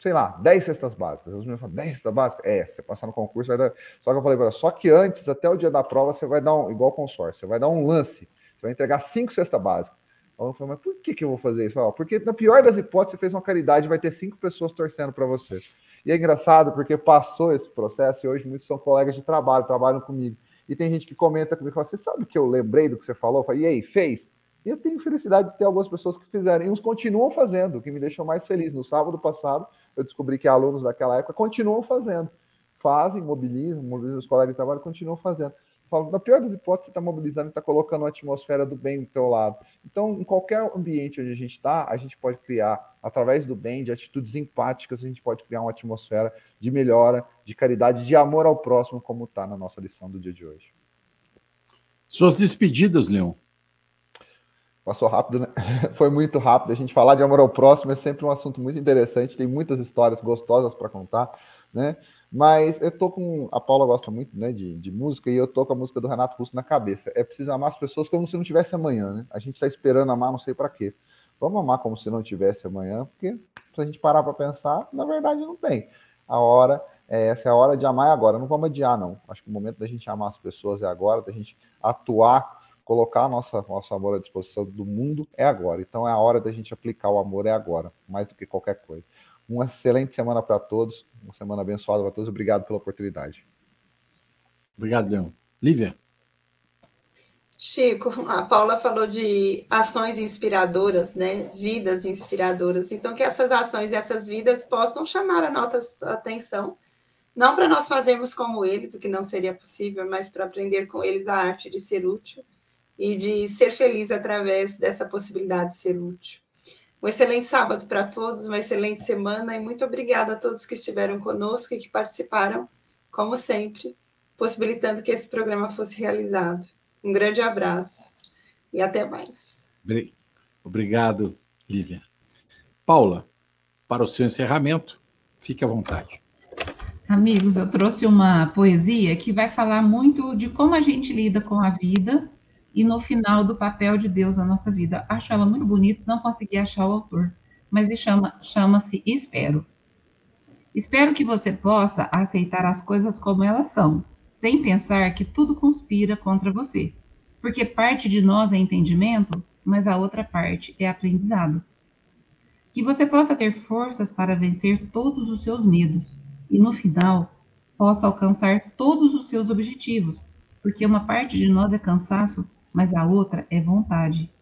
sei lá, 10 cestas básicas. Os meninos falam, 10 cestas básicas? É, você passar no concurso vai dar. Só que eu falei só que antes, até o dia da prova, você vai dar um, igual consórcio, você vai dar um lance, você vai entregar cinco cestas básicas. Eu falei, mas por que, que eu vou fazer isso? Falei, porque na pior das hipóteses, você fez uma caridade vai ter cinco pessoas torcendo para você. E é engraçado porque passou esse processo e hoje muitos são colegas de trabalho, trabalham comigo. E tem gente que comenta comigo, fala, você sabe que eu lembrei do que você falou? Eu falei, e aí, fez? E eu tenho felicidade de ter algumas pessoas que fizeram, e uns continuam fazendo, o que me deixou mais feliz. No sábado passado, eu descobri que alunos daquela época continuam fazendo. Fazem, mobilizam, mobilizam os colegas de trabalho, continuam fazendo. Falo, na pior das hipóteses, você está mobilizando e está colocando uma atmosfera do bem do teu lado. Então, em qualquer ambiente onde a gente está, a gente pode criar, através do bem, de atitudes empáticas, a gente pode criar uma atmosfera de melhora, de caridade, de amor ao próximo, como está na nossa lição do dia de hoje. Suas despedidas, Leon. Passou rápido, né? Foi muito rápido. A gente falar de amor ao próximo é sempre um assunto muito interessante, tem muitas histórias gostosas para contar, né? Mas eu tô com. A Paula gosta muito né, de, de música e eu tô com a música do Renato Russo na cabeça. É preciso amar as pessoas como se não tivesse amanhã, né? A gente está esperando amar, não sei para quê. Vamos amar como se não tivesse amanhã, porque se a gente parar para pensar, na verdade não tem. A hora, é, essa é a hora de amar é agora. Não vamos adiar, não. Acho que o momento da gente amar as pessoas é agora, da gente atuar colocar nossa, nosso amor à disposição do mundo é agora. Então é a hora da gente aplicar o amor é agora, mais do que qualquer coisa. Uma excelente semana para todos, uma semana abençoada para todos. Obrigado pela oportunidade. Obrigado, Leão. Lívia. Chico, a Paula falou de ações inspiradoras, né? Vidas inspiradoras. Então, que essas ações e essas vidas possam chamar a nossa atenção, não para nós fazermos como eles, o que não seria possível, mas para aprender com eles a arte de ser útil e de ser feliz através dessa possibilidade de ser útil. Um excelente sábado para todos, uma excelente semana e muito obrigada a todos que estiveram conosco e que participaram, como sempre, possibilitando que esse programa fosse realizado. Um grande abraço e até mais. Obrigado, Lívia. Paula, para o seu encerramento, fique à vontade. Amigos, eu trouxe uma poesia que vai falar muito de como a gente lida com a vida e no final do papel de Deus na nossa vida. Acho ela muito bonita, não consegui achar o autor, mas chama, chama-se Espero. Espero que você possa aceitar as coisas como elas são, sem pensar que tudo conspira contra você. Porque parte de nós é entendimento, mas a outra parte é aprendizado. Que você possa ter forças para vencer todos os seus medos e, no final, possa alcançar todos os seus objetivos, porque uma parte de nós é cansaço, mas a outra é vontade.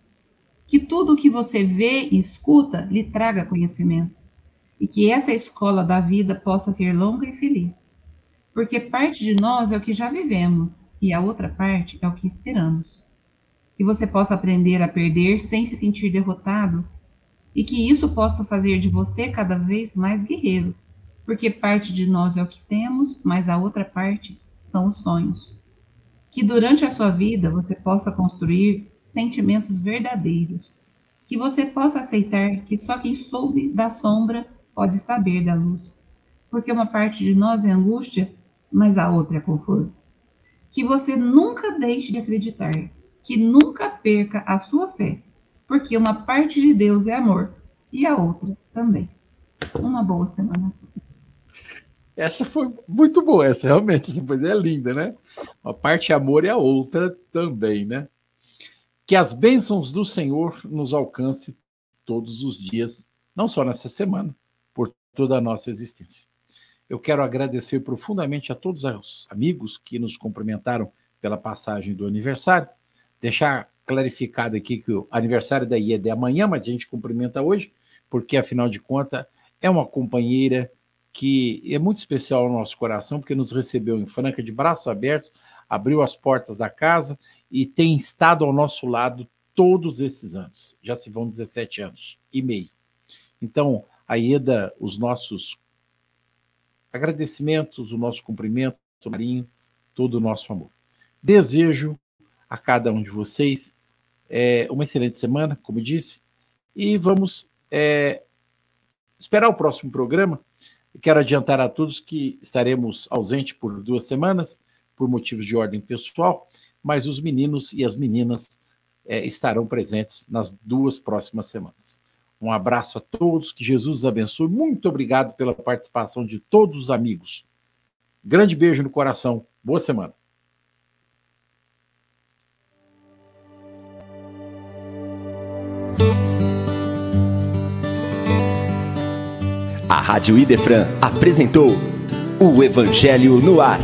Que tudo o que você vê e escuta lhe traga conhecimento, e que essa escola da vida possa ser longa e feliz porque parte de nós é o que já vivemos e a outra parte é o que esperamos. Que você possa aprender a perder sem se sentir derrotado e que isso possa fazer de você cada vez mais guerreiro, porque parte de nós é o que temos, mas a outra parte são os sonhos. Que durante a sua vida você possa construir sentimentos verdadeiros, que você possa aceitar que só quem soube da sombra pode saber da luz, porque uma parte de nós é angústia mas a outra é conforto. Que você nunca deixe de acreditar, que nunca perca a sua fé, porque uma parte de Deus é amor e a outra também. Uma boa semana. Essa foi muito boa, essa realmente, essa coisa é linda, né? Uma parte é amor e a outra também, né? Que as bênçãos do Senhor nos alcance todos os dias, não só nessa semana, por toda a nossa existência. Eu quero agradecer profundamente a todos os amigos que nos cumprimentaram pela passagem do aniversário. Deixar clarificado aqui que o aniversário da IED é amanhã, mas a gente cumprimenta hoje, porque afinal de contas é uma companheira que é muito especial ao nosso coração, porque nos recebeu em Franca de braços abertos, abriu as portas da casa e tem estado ao nosso lado todos esses anos. Já se vão 17 anos e meio. Então, a IEDA, os nossos agradecimentos, o nosso cumprimento, o carinho, todo o nosso amor. Desejo a cada um de vocês é, uma excelente semana, como disse, e vamos é, esperar o próximo programa. Eu quero adiantar a todos que estaremos ausentes por duas semanas, por motivos de ordem pessoal, mas os meninos e as meninas é, estarão presentes nas duas próximas semanas. Um abraço a todos, que Jesus os abençoe. Muito obrigado pela participação de todos os amigos. Grande beijo no coração. Boa semana. Rádio Idefran apresentou o Evangelho no Ar.